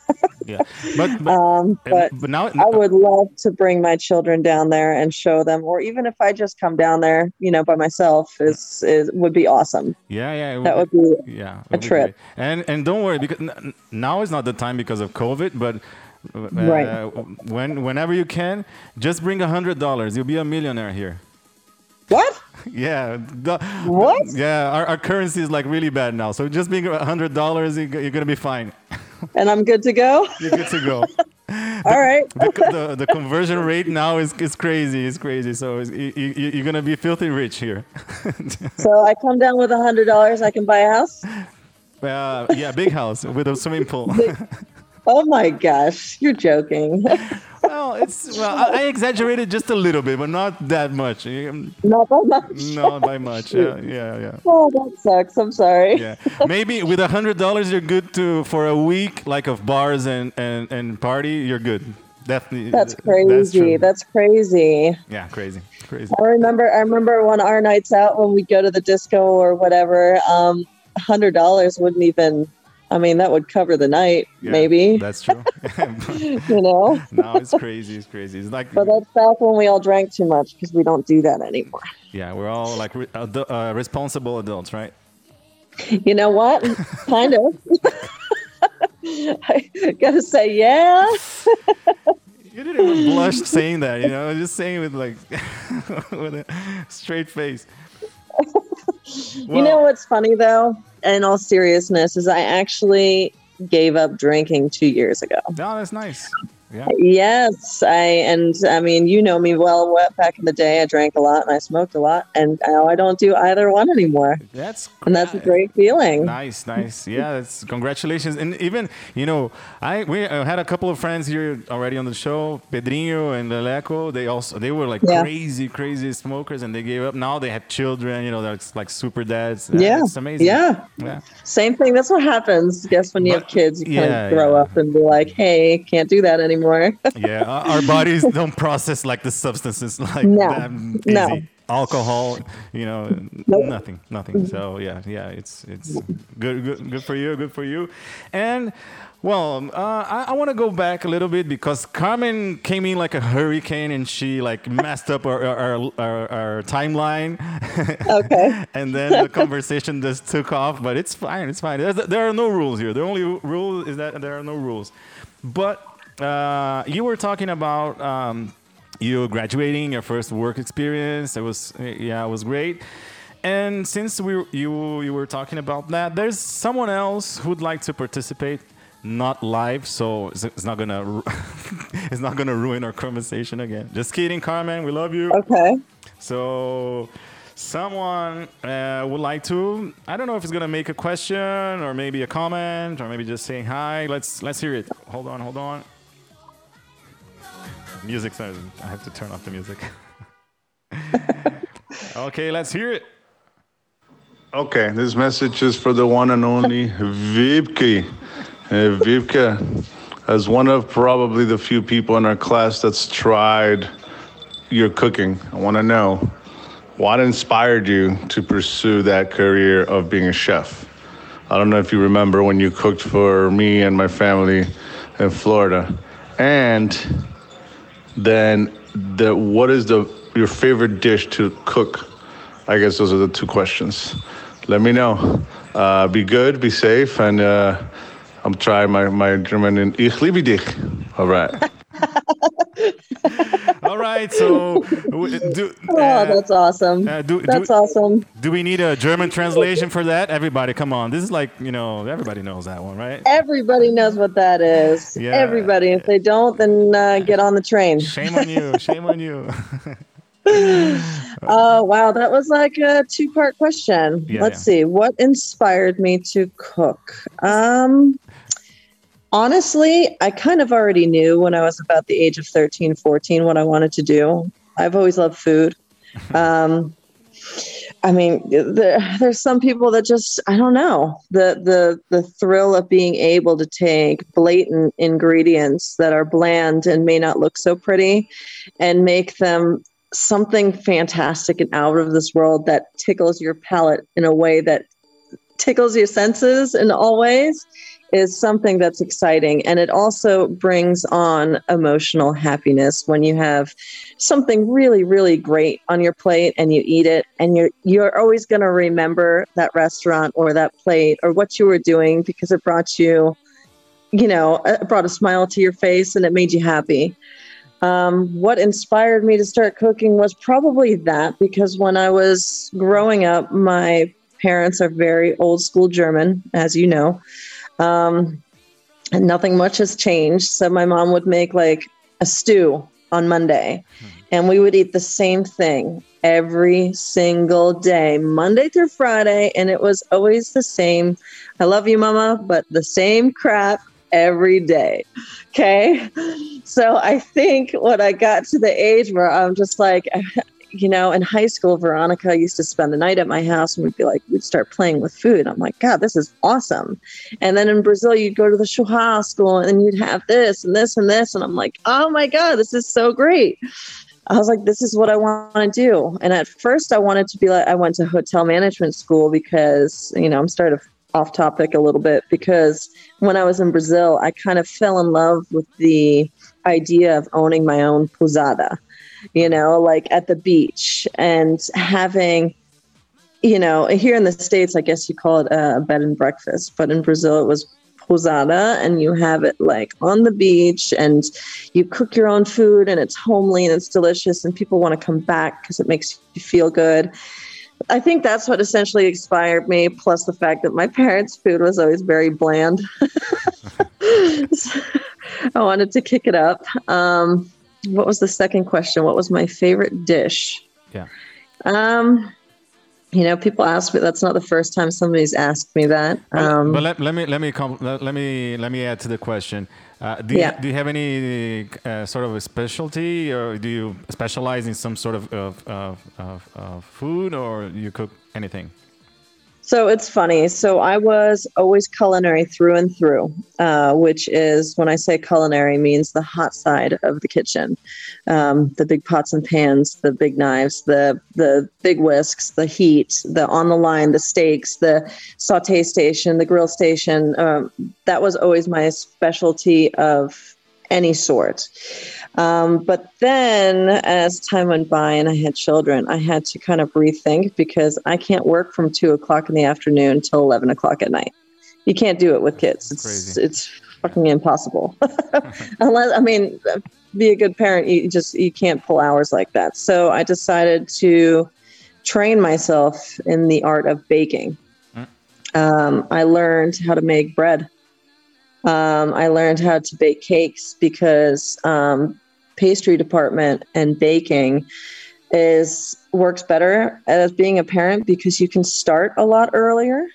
Yeah. But but, Um, but but now I would love to bring my children down there and show them, or even if I just come down there, you know, by myself, is is would be awesome. yeah, yeah. it That would be yeah a be trip. great. and and don't worry because n- now is not the time because of covid but uh, Right. when whenever you can just bring a hundred dollars you'll be a millionaire here what? *laughs* yeah the- What? yeah our, our currency is like really bad now so just being a hundred dollars you- you're gonna be fine And I'm good to go. *laughs* you're good to go *laughs* All right. the, the, the conversion rate now is, is crazy it's crazy so it's, you, you, you're gonna be filthy rich here So I come down with a hundred dollars, I can buy a house. uh, yeah big house with a swimming pool Oh my gosh, you're joking. *laughs* Well, it's well, I, I exaggerated just a little bit, but not that much. Um, Not that much. Not by much. Yeah, *laughs* yeah, yeah. Oh, that sucks. I'm sorry. Yeah, maybe with a hundred dollars, you're good to for a week, like of bars and and and party. You're good. Definitely. That's That's crazy. true. That's crazy. yeah, crazy, crazy. I remember. I remember when our nights out when we go to the disco or whatever. Um, hundred dollars wouldn't even. I mean, that would cover the night, Yeah, maybe. That's true. *laughs* *laughs* You know. now it's crazy. It's crazy. It's like But that's back when we all drank too much because we don't do that anymore. yeah, we're all like re- uh, responsible adults, right? You know what? *laughs* kind of. I gotta say, yeah. You didn't even blush saying that. You know, just saying it with like with a straight face. you know what's funny though? In all seriousness, is I actually gave up drinking two years ago. No, that's nice. Yeah. Yes, I and I mean you know me well. Back in the day, I drank a lot and I smoked a lot, and now I don't do either one anymore, That's and that's a great feeling. Nice, nice. Yeah, that's congratulations. And even you know, I we uh, had a couple of friends here already on the show, Pedrinho and Leleco. They also they were like Yeah. crazy, crazy smokers, and they gave up. Now they have children. You know, they're like super dads. Uh, Yeah, it's amazing. yeah. yeah. Same thing. That's what happens. Guess when you But- have kids, you kind of grow yeah. up and be like, "Hey, can't do that anymore." *laughs* yeah, our our bodies don't process like the substances *laughs* like No, that no. Alcohol, you know, Nope. nothing, nothing. So yeah, yeah, it's it's good, good, good for you, good for you. And well, uh, I, I want to go back a little bit because Carmen came in like a hurricane and she like messed up our our, our, our timeline. *laughs* Okay. and then the conversation just took off, but it's fine. It's fine. There's, there are no rules here. The only rule is that there are no rules. But uh, you were talking about um, you graduating, your first work experience. It was yeah, it was great. And since we you you were talking about that, there's someone else who'd like to participate. Not live, so it's, it's not gonna *laughs* it's not gonna ruin our conversation again. Just kidding, Carmen. We love you. Okay. So, someone uh, would like to. I don't know if it's gonna make a question or maybe a comment or maybe just saying hi. Let's let's hear it. Hold on, hold on. Music says I have to turn off the music. *laughs* okay, let's hear it. Okay, this message is for the one and only Vivke. Uh, Vivke, as one of probably the few people in our class that's tried your cooking, I want to know what inspired you to pursue that career of being a chef. I don't know if you remember when you cooked for me and my family in Florida, and then the what is the your favorite dish to cook? I guess those are the two questions. Let me know. Uh, be good, be safe, and uh, I'm trying my, my German in Ich liebe dich. All right. *laughs* All right. So, do, *laughs* Oh, uh, that's awesome. uh, do, that's do, awesome. do we need a German translation for that? Everybody, come on. This is like, you know, everybody knows that one, right? Everybody knows what that is. Yeah. Everybody. If they don't, then uh, get on the train. Shame on you. Shame on you. Oh, *laughs* wow. That was like a two part question. Yeah, Let's yeah. see. What inspired me to cook? Um, honestly, I kind of already knew when I was about the age of 13, 14 what I wanted to do. I've always loved food. *laughs* Um, I mean, there, there's some people that just I don't know the the the thrill of being able to take blatant ingredients that are bland and may not look so pretty, and make them something fantastic and out of this world that tickles your palate in a way that tickles your senses in all ways is something that's exciting and it also brings on emotional happiness when you have something really really great on your plate and you eat it and you're you're always going to remember that restaurant or that plate or what you were doing because it brought you you know it brought a smile to your face and it made you happy. Um, what inspired me to start cooking was probably that because when i was growing up my parents are very old school german as you know um, and nothing much has changed. So my mom would make like a stew on Monday, and we would eat the same thing every single day, Monday through Friday, and it was always the same. I love you, Mama, but the same crap every day. Okay. *laughs* So I think when I got to the age where I'm just like, *laughs* you know, in high school, Veronica used to spend the night at my house and we'd be like, we'd start playing with food. I'm like, God, this is awesome. And then in Brazil, you'd go to the churrasco and you'd have this and this and this. And I'm like, oh my God, this is so great. I was like, this is what I want to do. And at first, I wanted to be like, I went to hotel management school because, you know, I'm starting off topic a little bit because when I was in Brazil, I kind of fell in love with the idea of owning my own pousada you know, like at the beach and having, you know, here in the States, I guess you call it a bed and breakfast, but in Brazil, it was posada and you have it like on the beach and you cook your own food and it's homely and it's delicious and people want to come back because it makes you feel good. I think that's what essentially inspired me, plus the fact that my *laughs* parents' food was always very bland. *laughs* *laughs* I wanted to kick it up. Um, what was the second question? What was my favorite dish? Yeah. Um, you know, people ask me. That's not the first time somebody's asked me that. Um, but let, let me let me com- let, me let me add to the question. Uh, do Yeah. you, do you have any uh, sort of a specialty, or do you specialize in some sort of of, of, of, of food, or you cook anything? So it's funny. So I was always culinary through and through, uh, which is when I say culinary means the hot side of the kitchen, um, the big pots and pans, the big knives, the the big whisks, the heat, the on the line, the steaks, the saute station, the grill station. Um, that was always my specialty of any sort. Um, but then, as time went by and I had children, I had to kind of rethink because I can't work from two o'clock in the afternoon till eleven o'clock at night. You can't do it with kids. It's Crazy. it's fucking impossible. *laughs* Unless I mean, be a good parent. You just you can't pull hours like that. So I decided to train myself in the art of baking. Um, I learned how to make bread. Um, I learned how to bake cakes because um, pastry department and baking is works better as being a parent because you can start a lot earlier.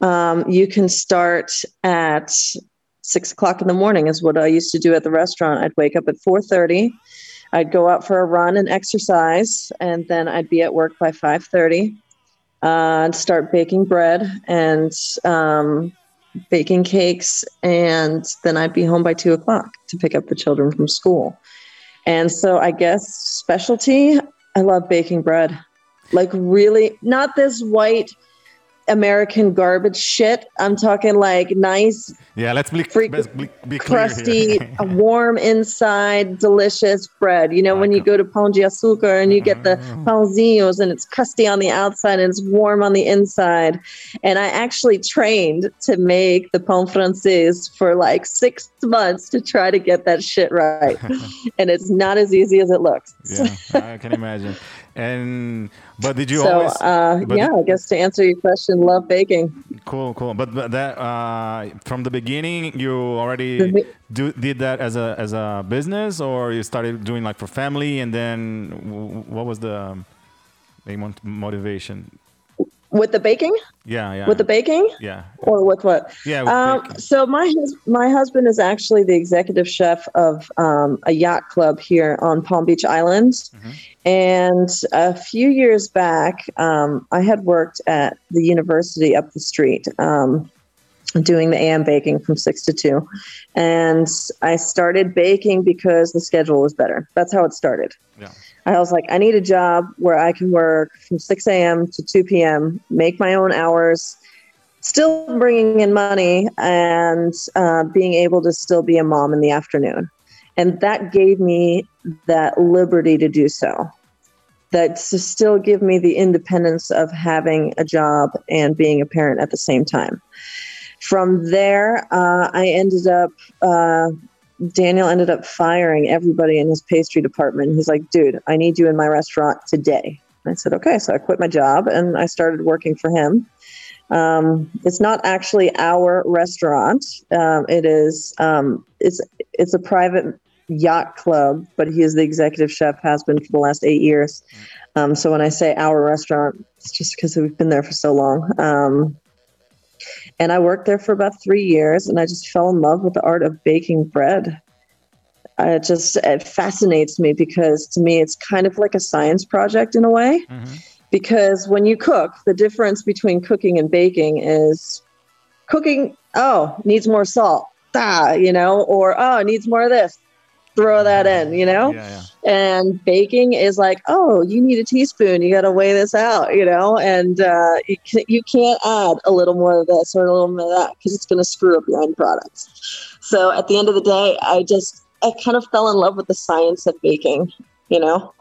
Um, you can start at six o'clock in the morning is what I used to do at the restaurant. I'd wake up at four thirty. I'd go out for a run and exercise, and then I'd be at work by five thirty. Uh, I'd start baking bread and um, baking cakes, and then I'd be home by two o'clock to pick up the children from school. And so I guess specialty, I love baking bread. Like really, not this white American garbage shit. I'm talking like nice, Yeah, let's be, Freak- let's be, be crusty, *laughs* warm inside, delicious bread. You know, when you go to Pão de Açúcar and you get the Mm. pãozinhos and it's crusty on the outside and it's warm on the inside. And I actually trained to make the pão francês for like six months to try to get that shit right. *laughs* and it's not as easy as it looks. yeah, I can imagine. And but did you so, always? uh, yeah, I guess to answer your question, love baking. Cool, cool. But, but that uh, from the beginning, you already do, did that as a as a business, or you started doing like for family, and then what was the main motivation? With the baking? Yeah, yeah. With the baking? yeah, Or with what? yeah. with Um, so my hus- my husband is actually the executive chef of um, a yacht club here on Palm Beach Island, Mm-hmm. and a few years back, um, I had worked at the university up the street. Um, doing the AM baking from six to two. And I started baking because the schedule was better. That's how it started. Yeah. I was like, I need a job where I can work from 6 a.m. to 2 p.m., make my own hours, still bringing in money, and uh, being able to still be a mom in the afternoon. And that gave me that liberty to do so. That to still give me the independence of having a job and being a parent at the same time. From there, uh, I ended up, uh, Daniel ended up firing everybody in his pastry department. He's like, dude, I need you in my restaurant today. I said, okay. So I quit my job and I started working for him. Um, it's not actually our restaurant. Um, it is, um, it's, it's a private yacht club, but he is the executive chef, has been for the last eight years. Um, so when I say our restaurant, it's just because we've been there for so long. Um, and I worked there for about three years, and I just fell in love with the art of baking bread. Uh, It just it fascinates me because to me it's kind of like a science project in a way. Mhm. Because when you cook, the difference between cooking and baking is cooking. Oh, needs more salt, ah, you know, or oh, it needs more of this. Throw that in, you know. Yeah, yeah. And baking is like, oh, you need a teaspoon. You got to weigh this out, you know, and uh, you, can, you can't add a little more of this or a little more of that because it's going to screw up your end product. So at the end of the day, I just, I kind of fell in love with the science of baking, you know,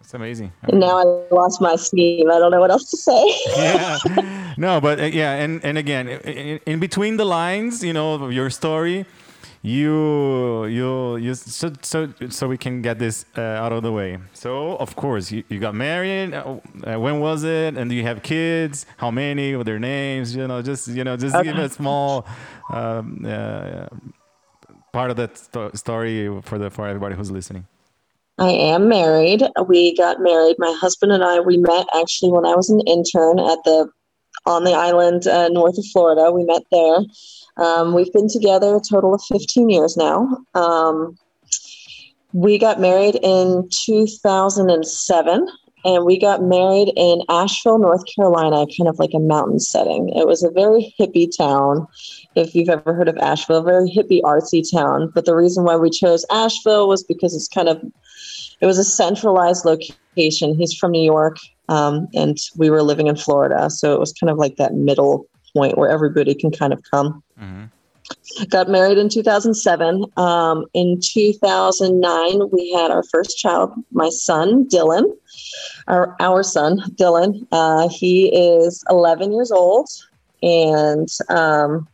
It's amazing. and now I lost my steam. I don't know what else to say. *laughs* yeah. No, but uh, yeah, and and again, in, in between the lines, you know, of your story, you you you so so so we can get this uh, out of the way. So of course, you, you got married. Uh, uh, when was it? And do you have kids? How many? What their names? You know, just you know, just give a *laughs* small um, uh, part of that sto- story for the for everybody who's listening. I am married. We got married. My husband and I, we met actually when I was an intern at the on the island uh, north of Florida. We met there. Um, we've been together a total of 15 years now. Um, we got married in 2007 and we got married in Asheville, North Carolina, kind of like a mountain setting. It was a very hippie town. If you've ever heard of Asheville, very hippie artsy town. But the reason why we chose Asheville was because it's kind of it was a centralized location. He's from New York, um, and we were living in Florida, so it was kind of like that middle point where everybody can kind of come. Mhm. Got married in 2007. Um, in 2009, we had our first child, my son Dylan, our our son Dylan. Uh, he is 11 years old, and um,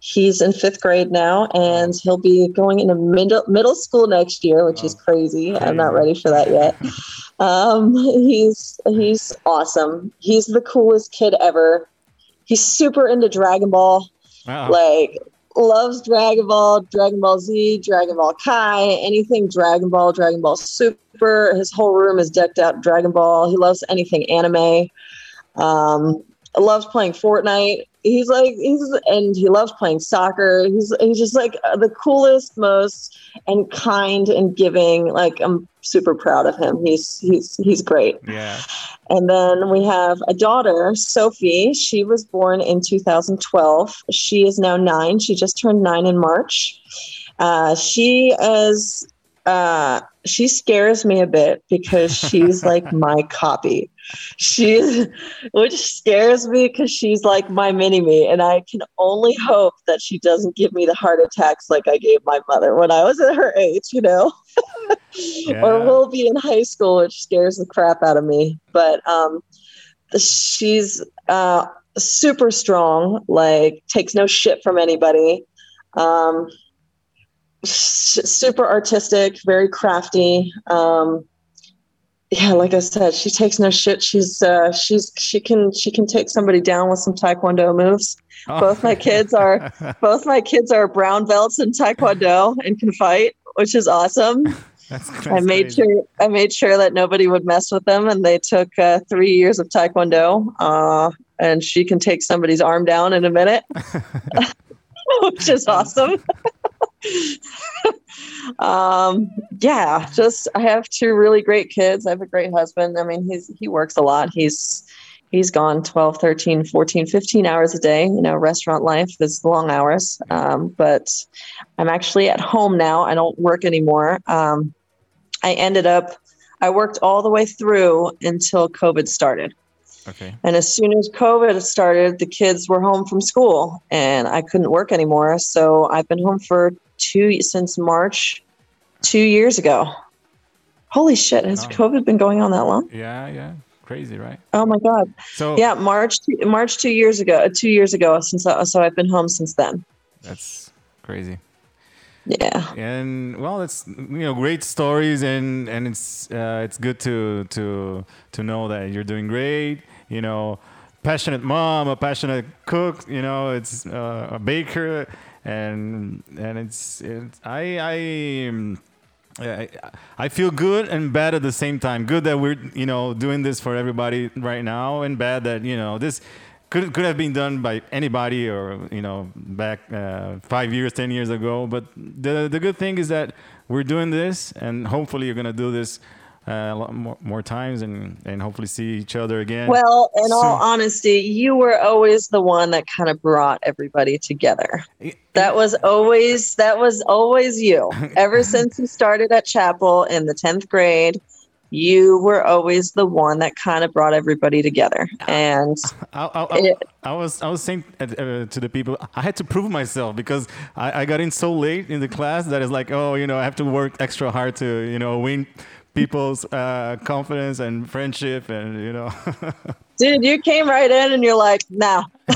he's in fifth grade now, and he'll be going into middle middle school next year, which is crazy. I'm not ready for that yet. *laughs* um, he's he's awesome. He's the coolest kid ever. He's super into Dragon Ball Wow. like loves Dragon Ball, Dragon Ball Z, Dragon Ball Kai, anything Dragon Ball, Dragon Ball Super. His whole room is decked out Dragon Ball. He loves anything anime. Um, loves playing Fortnite. He's like he's and he loves playing soccer. He's he's just like the coolest, most and kind and giving. Like I'm super proud of him. He's he's he's great. yeah. And then we have a daughter, Sophie. She was born in 2012. She is now nine. She just turned nine in March. Uh, she is uh, she scares me a bit because she's like *laughs* my copy. She's, which scares me because she's like my mini me, and I can only hope that she doesn't give me the heart attacks like I gave my mother when I was at her age, you know, *laughs* Yeah. or will be in high school, which scares the crap out of me. But um, she's uh, super strong, like takes no shit from anybody. Um, super artistic, very crafty. Um, yeah, like I said, she takes no shit. She's uh, she's she can she can take somebody down with some taekwondo moves. Oh. Both my kids are *laughs* both my kids are brown belts in taekwondo and can fight, which is awesome. *laughs* That's, I made crazy. sure I made sure that nobody would mess with them, and they took uh, three years of taekwondo. Uh, and she can take somebody's arm down in a minute, *laughs* which is awesome. *laughs* um, yeah, just I have two really great kids. I have a great husband. I mean, he's he works a lot. He's he's gone 12 13 14 15 hours a day you know restaurant life is long hours um, but i'm actually at home now i don't work anymore um, I ended up, I worked all the way through until COVID started. Okay. And as soon as COVID started, the kids were home from school and I couldn't work anymore. So I've been home for two, since March, two years ago. Holy shit, has. COVID been going on that long? Yeah, yeah. Crazy, right? Oh my God. So Yeah, March, March two years ago, uh, two years ago since, I, so I've been home since then. that's crazy. Yeah. and well it's you know great stories and and it's uh, it's good to to to know that you're doing great you know passionate mom a passionate cook you know it's uh, a baker and and it's, it's i i I, I feel good and bad at the same time. Good that we're you know doing this for everybody right now, and bad that you know this could could have been done by anybody or you know back uh, five years, ten years ago. But the the good thing is that we're doing this, and hopefully you're gonna do this uh, a lot more, more times, and and hopefully see each other again. Well, in all honesty, you were always the one that kind of brought everybody together. That was always that was always you. *laughs* Ever since you started at Chapel in the 10th grade, you were always the one that kind of brought everybody together. And I, I, I, It- I was I was saying uh, uh, to the people I had to prove myself because I, I got in so late in the class that it's like oh you know I have to work extra hard to you know win people's uh, confidence and friendship and you know *laughs* dude, you came right in and you're like, no. *laughs*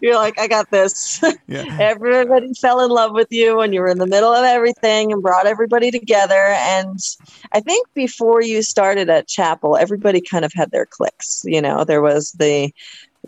you're like, I got this. yeah *laughs* everybody fell in love with you and you were in the middle of everything and brought everybody together and i think before you started at chapel everybody kind of had their cliques you know there was the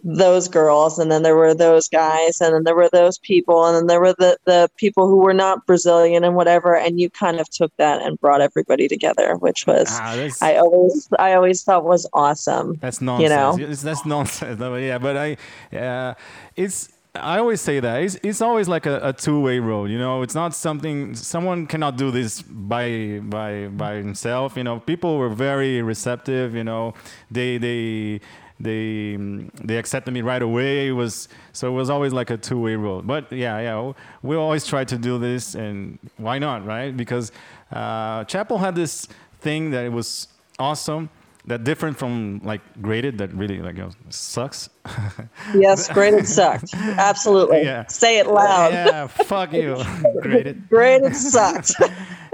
those girls and then there were those guys and then there were those people and then there were the, the people who were not brazilian and whatever and you kind of took that and brought everybody together which was ah, i always i always thought was awesome that's nonsense you know? It's- that's nonsense yeah but I uh, it's I always say that it's, it's always like a, a two-way road. You know, it's not something someone cannot do this by by by himself. You know, people were very receptive. You know, they they they they accepted me right away. It was so it was always like a two-way road. But yeah, yeah, we always try to do this, and why not, right? Because uh, Chapel had this thing that it was awesome. That different from like graded that really like sucks. *laughs* yes graded sucked absolutely *laughs* Yeah. say it loud yeah, fuck you, *laughs* graded. graded sucked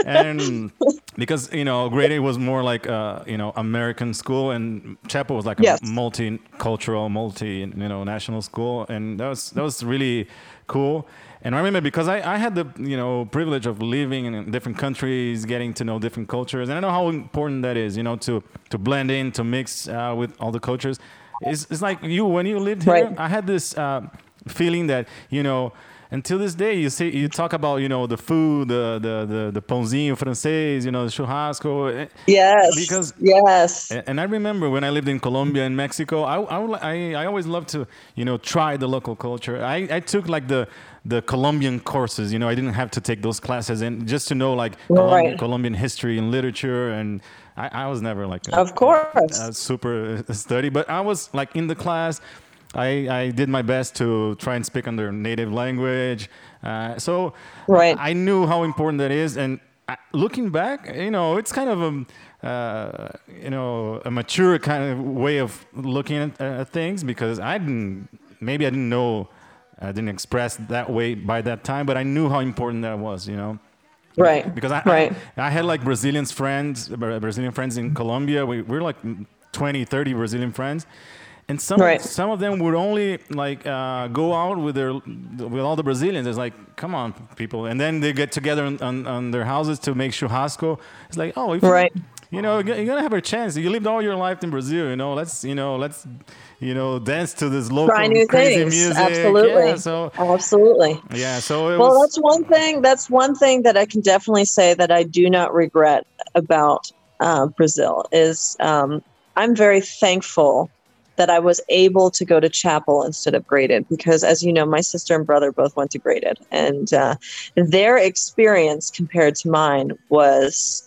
and because you know Graded was more like uh, you know American school, and Chapel was like a Yes. multicultural, multi you know national school, and that was that was really cool. And I remember because I, I had the you know privilege of living in different countries, getting to know different cultures, and I know how important that is, you know, to to blend in, to mix uh, with all the cultures. It's, it's like you when you lived here. Right. I had this uh, feeling that you know until this day you see you talk about you know the food the the the, the pãozinho francês you know the churrasco Yes. Because- yes. and and I remember when I lived in Colombia and Mexico, I, I, I, I always loved to, you know, try the local culture. I, I took like the, the Colombian courses, you know, I didn't have to take those classes and just to know like Colombian, Right. Colombian history and literature. And I, I was never like, a, Of course. a super *laughs* study, but I was like in the class I, I did my best to try and speak on their native language. Uh, so Right. I knew how important that is. And I- looking back, you know, it's kind of a, uh, you know, a mature kind of way of looking at uh, things because I didn't, maybe I didn't know, I didn't express that way by that time, but I knew how important that was, you know Right. because I, right. I, I had like Brazilian friends, Brazilian friends in Colombia. We we're like 20, 30 Brazilian friends, and some Right. some of them would only like uh, go out with their with all the Brazilians. It's like, come on, people, and then they get together on, on, on their houses to make churrasco. It's like, oh, if Right. You know, you're gonna have a chance. You lived all your life in Brazil. You know, let's you know, let's you know, dance to this local Try new crazy things. music. Absolutely. Yeah, so Absolutely. yeah, so it Well, was. that's one thing. That's one thing that I can definitely say that I do not regret about uh, Brazil is um, I'm very thankful that I was able to go to chapel instead of graded because, as you know, my sister and brother both went to graded, and uh, their experience compared to mine was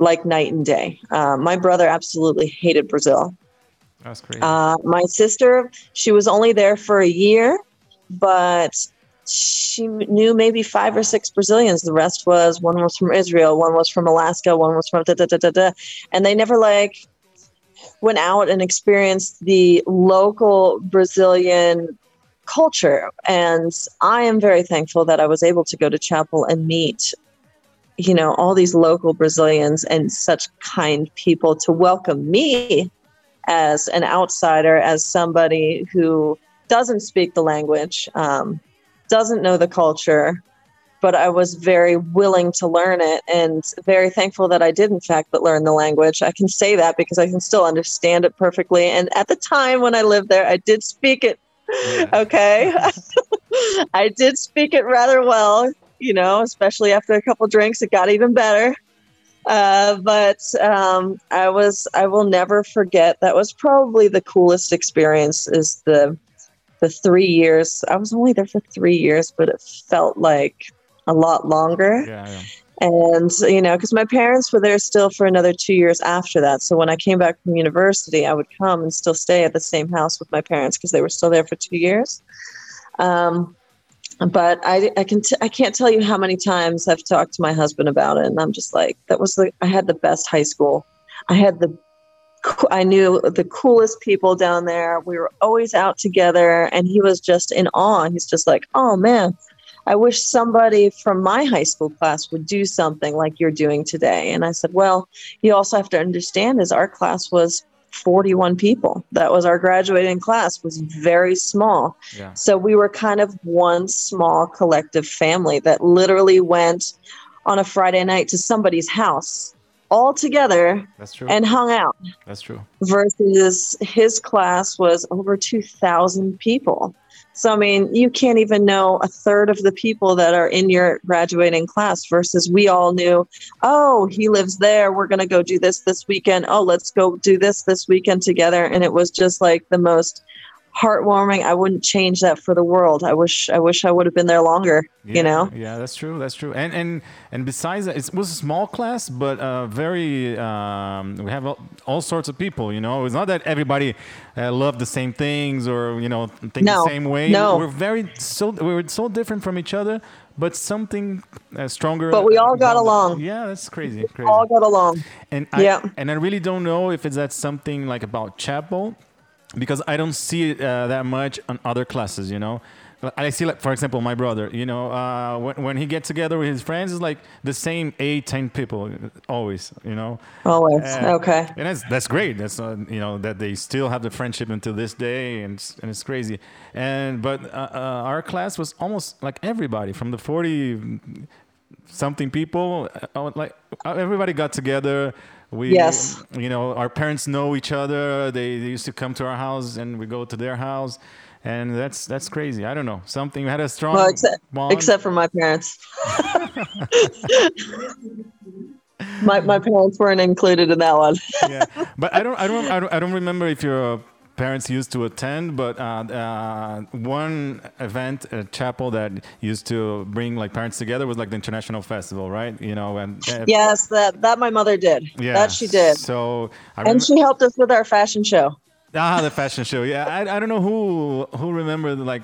like night and day. Uh, my brother absolutely hated Brazil. That's crazy. Uh, my sister, she was only there for a year, but she knew maybe five or six Brazilians. The rest was one was from Israel, one was from Alaska, one was from da da da da da, and they never like went out and experienced the local Brazilian culture. And I am very thankful that I was able to go to chapel and meet you know all these local brazilians and such kind people to welcome me as an outsider, as somebody who doesn't speak the language, um, doesn't know the culture, but I was very willing to learn it and very thankful that I did, in fact, but learn the language. I can say that because I can still understand it perfectly. And at the time when I lived there, I did speak it. Okay. *laughs* *laughs* I did speak it rather well, you know, especially after a couple drinks, it got even better. Uh, but um, I was I will never forget. That was probably the coolest experience. Is the the three years. I was only there for three years, but it felt like a lot longer. yeah, yeah. And you know, because my parents were there still for another two years after that. So when I came back from university, I would come and still stay at the same house with my parents because they were still there for two years. Um, but I, I can t- I can't tell you how many times I've talked to my husband about it, and I'm just like, that was the I had the best high school. I had the I knew the coolest people down there. We were always out together, and he was just in awe. He's just like, oh man, I wish somebody from my high school class would do something like you're doing today. And I said, well, you also have to understand is our class was 41 people. That was our graduating class was very small. Yeah. So we were kind of one small collective family that literally went on a Friday night to somebody's house all together That's true. and hung out That's true. versus his class was over 2,000 people. So, I mean, you can't even know a third of the people that are in your graduating class versus we all knew, oh, he lives there. We're going to go do this this weekend. Oh, let's go do this this weekend together. And it was just like the most heartwarming. I wouldn't change that for the world. I wish, I wish I would have been there longer, Yeah, you know? Yeah, that's true. That's true. And and and besides that, it was a small class, but uh, very. Um, we have all, all sorts of people. You know, it's not that everybody uh, loved the same things or you know think No, the same way. no. we're very so we were so different from each other, but something uh, stronger. But we all got along. Yeah, that's crazy. Crazy. All got along. And I, Yeah. and I really don't know if it's that something like about chapel, because I don't see it uh, that much on other classes. You know, I see like for example my brother. You know, uh, when when he gets together with his friends, it's like the same eight ten people always. You know. Always. Uh, okay. And that's that's great. That's uh, you know that they still have the friendship until this day, and it's, and it's crazy. And but uh, uh, our class was almost like everybody from the forty something people. Uh, like everybody got together. We, Yes. you know, our parents know each other. They, they used to come to our house, and we go to their house, and that's that's crazy. I don't know something. Had a strong Well, except, bond. except for my parents. *laughs* my, my parents weren't included in that one. *laughs* yeah, but I don't, I don't, I don't, I don't remember if your parents used to attend, but uh, uh, one event at chapel that used to bring like parents together was like the international festival, right? You know, and uh, yes, that that my mother did. yeah, That she did. So I And she helped us with our fashion show. Ah, the fashion show. Yeah, I, I don't know who who remembered like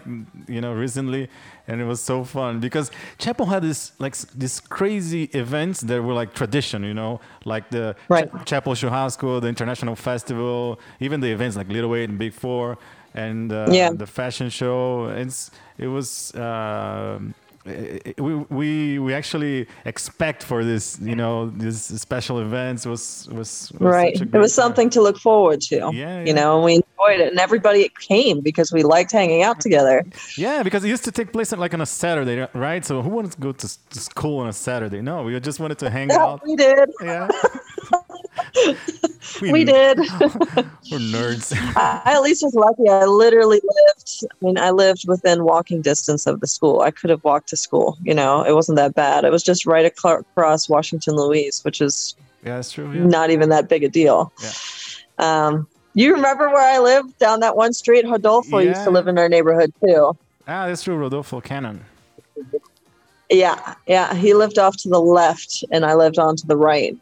you know recently, and it was so fun because Chapel had this like this crazy events that were like tradition, you know, like the Right. Cha- Chapel Churrasco, the international festival, even the events like Little Eight and Big Four, and uh, Yeah. the fashion show. It's it was. it- Eh, eh, eh, we, we we actually expect for this you know this special events was was, was right. It was something to look forward to. Yeah, yeah. You know, and we enjoyed it, and everybody came because we liked hanging out together. Yeah, because it used to take place like on a Saturday, right? So who wanted to go to, to school on a Saturday? No, we just wanted to hang Yeah, out. we did. Yeah. *laughs* *laughs* We did. *laughs* We're nerds. *laughs* I at least was lucky. I literally lived. I mean, I lived within walking distance of the school. I could have walked to school. You know, it wasn't that bad. It was just right across Washington Luís, which is yeah, that's true. Yeah. not even that big a deal. Yeah. Um, you remember where I lived down that one street? Rodolfo used to live in our neighborhood too. Ah, that's true. Rodolfo Cannon. Yeah, yeah. He lived off to the left, and I lived on to the right.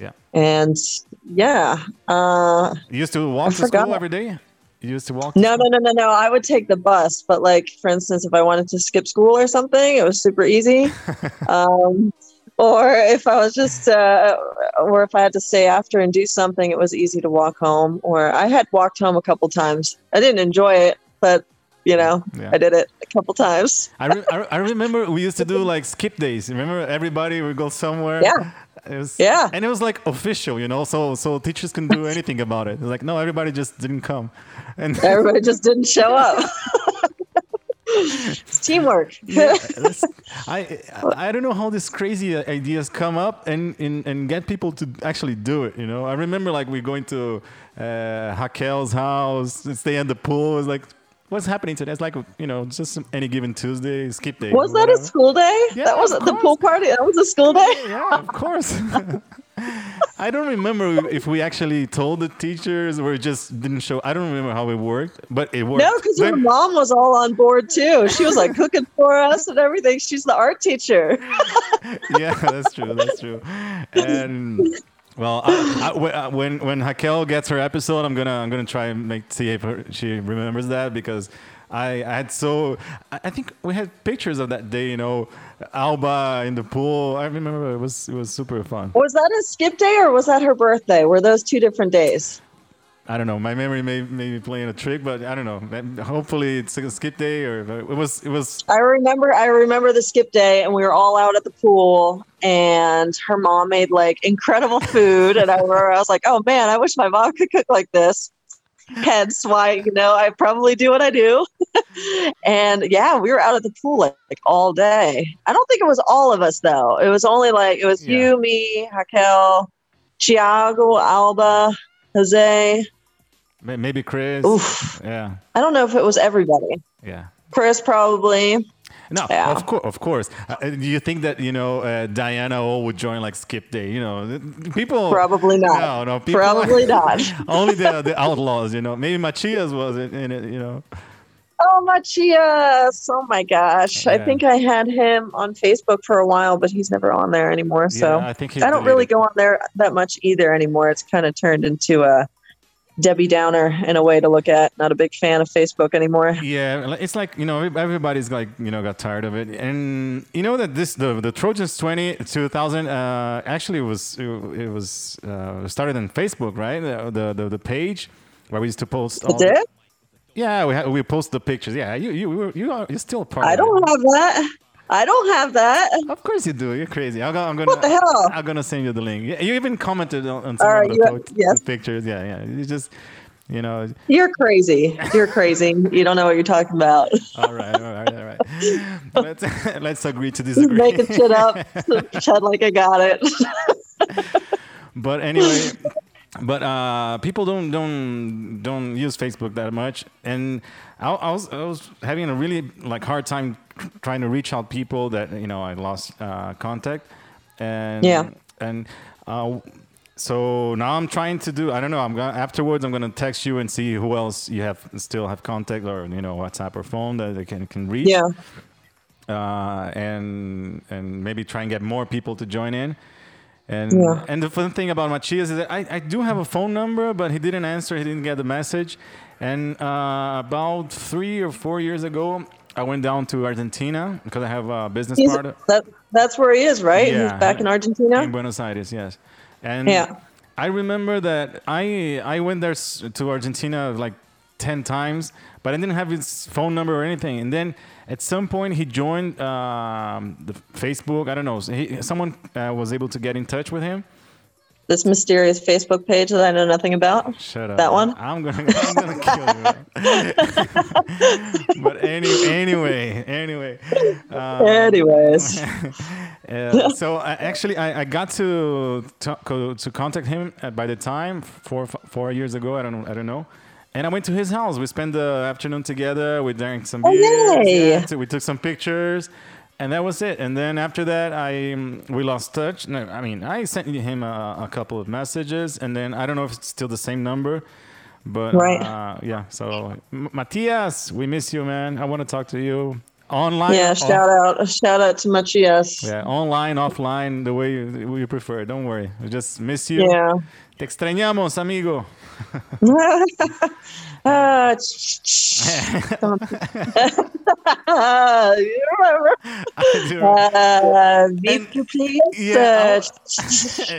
Yeah. And yeah, uh, You used to walk I to school every day? You used to walk? to no, school? no, no, no, no. I would take the bus, but like for instance, if I wanted to skip school or something, it was super easy. *laughs* um, or if I was just, uh, or if I had to stay after and do something, it was easy to walk home. Or I had walked home a couple times. I didn't enjoy it, but you know, Yeah. I did it a couple times. I, re- I remember we used to do like skip days. Remember, everybody would go somewhere. *laughs* Yeah. It was, Yeah. and it was like official, you know. So so teachers couldn't do anything about it. Like no, everybody just didn't come, and *laughs* Everybody just didn't show up. *laughs* it's teamwork. Yeah, *laughs* I I don't know how these crazy ideas come up and, and and get people to actually do it. You know, I remember like we going to uh, Raquel's house, stay at the pool. It's like, what's happening today? It's like you know, just any given Tuesday, skip day. Was that a school day? Yeah, that was the pool party. That was a school day. Yeah, of course. *laughs* I don't remember if we actually told the teachers or just didn't show. I don't remember how it worked, but it worked. No, because Then- mom was all on board too. She was like cooking for us and everything. She's the art teacher. *laughs* yeah, that's true. That's true. And *laughs* well, I, I, uh, when when Raquel gets her episode, I'm gonna I'm gonna try and make see if her, she remembers that because I, I had so I think we had pictures of that day. You know, Alba in the pool. I remember it was it was super fun. Was that a skip day or was that her birthday? Were those two different days? I don't know. My memory may, may be playing a trick, but I don't know. Hopefully, it's a skip day or it was it was I remember I remember the skip day and we were all out at the pool and her mom made like incredible *laughs* food and I remember I was like, "Oh man, I wish my mom could cook like this." Hence why, you know, I probably do what I do. *laughs* and yeah, we were out at the pool like, like all day. I don't think it was all of us though. It was only like it was Yeah. you, me, Raquel, Thiago, Alba, Jose. May- maybe Chris. Oof. Yeah, I don't know if it was everybody. yeah. Chris probably. No, Yeah. of course, of course. Uh, do you think that you know uh, Diana O would join like Skip Day? You know, people Probably not. No, no, people, Probably *laughs* not. only the *laughs* the outlaws. You know, maybe Matias was in, in it. You know, Oh, Matias. Oh my gosh. I think I had him on Facebook for a while, but he's never on there anymore. So yeah, I think he's I don't really go on there that much either anymore. It's kind of turned into a Debbie Downer in a way to look at. Not a big fan of Facebook anymore. Yeah, it's like you know everybody's like you know got tired of it, and you know that this the the Trojans 20 2000 uh, actually was it was uh, started on Facebook, right? The, the the the page where we used to post. all It the- did? yeah, we ha- we post the pictures. Yeah, you you you, are you're still part. I don't have that. I don't have that. Of course you do. You're crazy. I'm gonna, I'm gonna, What the hell? I'm gonna send you the link. You even commented on, on some All of the, po- yes. the pictures. Yeah, yeah. You just, you know. You're crazy. You're crazy. You don't know what you're talking about. *laughs* All right, all right, all right. *laughs* let's *laughs* let's agree to disagree. Making shit up. Pretend like I got it. but anyway, but uh, people don't don't don't use Facebook that much, and I, I was I was having a really like hard time trying to reach out people that you know I lost uh, contact, and Yeah. and uh, so now I'm trying to do I don't know I'm gonna afterwards I'm gonna text you and see who else you have still have contact or you know WhatsApp or phone that they can can reach yeah. uh, and and maybe try and get more people to join in. And Yeah. and the fun thing about Matias is that I, I do have a phone number, but he didn't answer. He didn't get the message. And uh, about three or four years ago, I went down to Argentina because I have a business He's, partner that, that's where he is, right? Yeah. He's back in Argentina. in Buenos Aires. Yes, and Yeah. I remember that I I went there to Argentina like ten times, but I didn't have his phone number or anything. And then at some point he joined um, the Facebook. I don't know. He, someone uh, was able to get in touch with him. This mysterious Facebook page that I know nothing about. Shut up. That one? I'm gonna, I'm gonna kill you. *laughs* but any, anyway, anyway. Um, Anyways, *laughs* uh, so I, actually, I, I got to, to to contact him at, by the time four four years ago. I don't know, I don't know. And I went to his house. We spent the afternoon together. We drank some Oh, beers. yay. yeah, we took some pictures, and that was it. And then after that, I um, we lost touch. No, I mean, I sent him a, a couple of messages, and then I don't know if it's still the same number. But Right. uh, yeah, so Matias, we miss you, man. I want to talk to you online. yeah. off- Shout out, shout out to Matias. yeah, online, offline, the way you, you prefer. Don't worry. We just miss you. Yeah. Te extrañamos, amigo. *laughs* *laughs* Ah, *laughs* Ah, you remember? I do. Uh, beep, you please. yeah, Uh,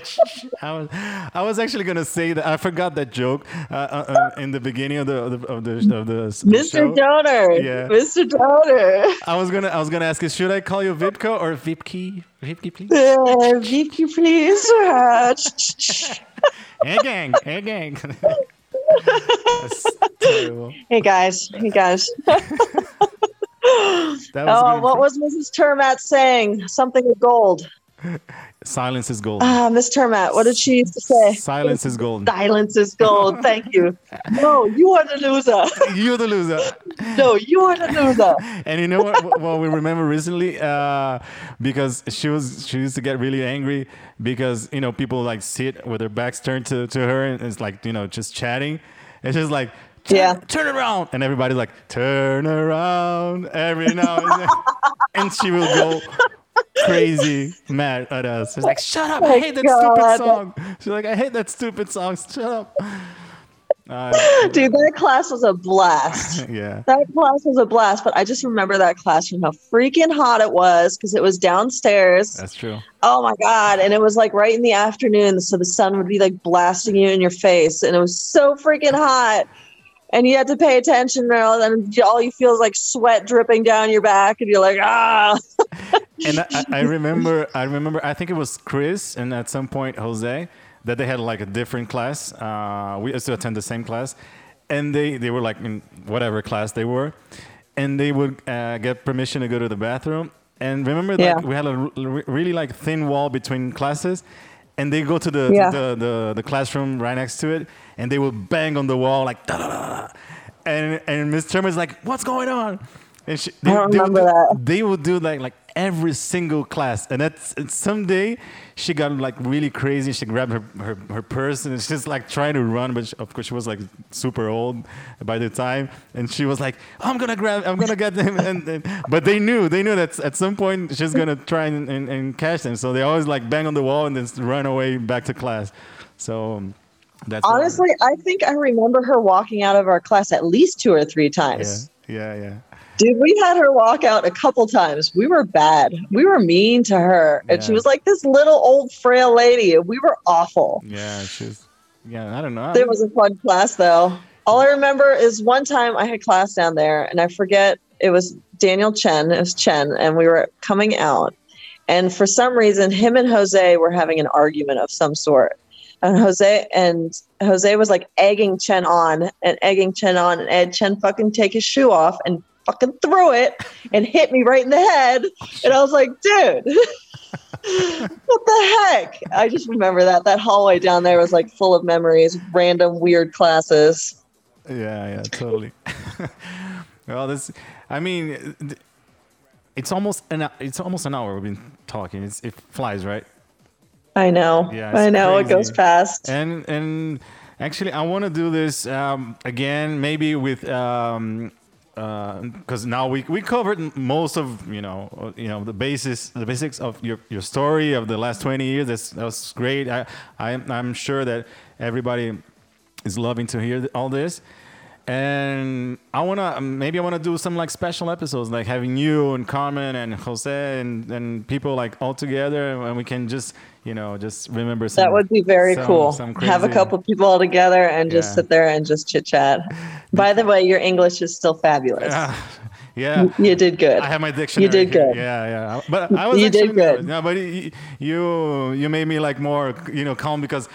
I was, I was actually gonna say that I forgot that joke uh, uh, uh, in the beginning of the of the of the, of the Mr. show. Donor. Yeah. Mr. Donor. I was gonna I was gonna ask you, should I call you Vipko or Vipki? Vipki, please. Uh, you please. Uh, *laughs* hey gang, hey gang. *laughs* Hey guys. Hey guys. *laughs* Oh, what was Mrs. Termat saying? Something of gold. *laughs* Silence is gold. Ah, Miss Termat, what did she used to say? Silence is gold. Silence is gold. Thank you. No, you are the loser. *laughs* You're the loser. No, you are the loser. And you know what? What we remember recently, uh, because she was she used to get really angry because you know people like sit with their backs turned to, to her and it's like you know just chatting. It's just like turn, Yeah. turn around, and everybody's like turn around every now and then, *laughs* and she will go crazy mad at us. She's like, shut up! I hate that God. stupid song. She's like, I hate that stupid song. Shut up. Uh, Dude, that class was a blast. *laughs* yeah. That class was a blast, but I just remember that classroom, how freaking hot it was because it was downstairs. That's true. Oh my God. And it was like right in the afternoon. So the sun would be like blasting you in your face. And it was so freaking hot. And you have to pay attention now. And all you feel is like sweat dripping down your back. And you're like, ah. *laughs* and I, I- remember, I remember, I think it was Chris and at some point Jose that they had like a different class. Uh, we used to attend the same class, and they they were like in whatever class they were, and they would uh, get permission to go to the bathroom. And remember that Yeah. we had a r- really like thin wall between classes. And they go to the, Yeah. the, the the classroom right next to it, and they will bang on the wall like da da da da. And and Miss Termer's like, "What's going on?" And she, I don't would remember do, that. they would do like like every single class. And that's and someday she got like really crazy. She grabbed her, her, her purse and she's like trying to run but she, of course she was like super old by the time. And she was like i'm gonna grab i'm gonna get them. *laughs* And, and but they knew they knew that at some point she's gonna try and, and, and catch them. So they always like bang on the wall and then run away back to class. So um, that's Honestly, I think I remember her walking out of our class at least two or three yeah times. yeah yeah Dude, we had her walk out a couple times. We were bad. We were mean to her. And she was like this little old frail lady. And we were awful. yeah she's yeah i don't know It was a fun class though. All I remember is one time I had class down there and I forget it was Daniel Chen, it was Chen, and we were coming out. And for some reason, him and Jose were having an argument of some sort. And Jose and Jose was like egging Chen on and egging Chen on, and Ed Chen fucking take his shoe off and fucking threw it and hit me right in the head. And I was like, dude, *laughs* what the heck? I just remember that that hallway down there was like full of memories, random weird classes. Yeah, yeah, totally. *laughs* well, this, I mean, it's almost an it's almost an hour we've been talking. It's, it flies, right? I know. Yeah, I know it goes fast. And and actually, I want to do this um, again, maybe with um, because now we, we covered most of you know uh, you know the basis the basics of your, your story of the last 20 years. That's that was great. I, I I'm sure that everybody is loving to hear all this and I wanna maybe I wanna do some like special episodes like having you and Carmen and Jose and, and people like all together and we can just you know just remember some, That would be very some- cool. some Have a crazy- couple people all together and just Yeah. sit there and just chit chat. *laughs* By the way, your English is still fabulous. yeah *laughs* You did good. I have my dictionary. You did here. good. Yeah, yeah. But I was You did good. No, but you you made me like more you know calm because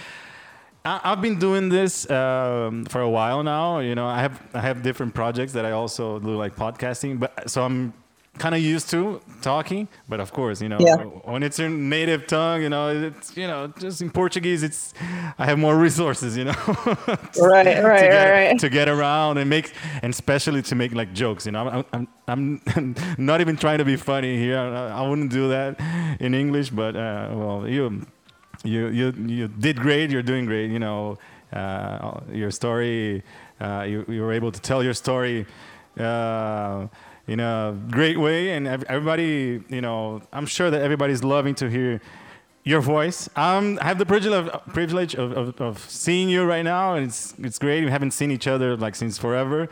I, I've been doing this um, for a while now. You know, I have I have different projects that I also do like podcasting. But so I'm kind of used to talking. But of course, you know, Yeah. when it's your native tongue, you know, it's you know just in Portuguese, it's I have more resources. You know. *laughs* Right, to right, get, right, right. to get around and make and especially to make like jokes you know i'm i'm, I'm *laughs* not even trying to be funny here i, I wouldn't do that in english but uh, well you you you you did great you're doing great you know uh, your story uh, you, you were able to tell your story uh, in a great way and everybody you know i'm sure that everybody's loving to hear your voice. Um, I have the privilege of, privilege of, of, of seeing you right now, and it's it's great. We haven't seen each other like since forever,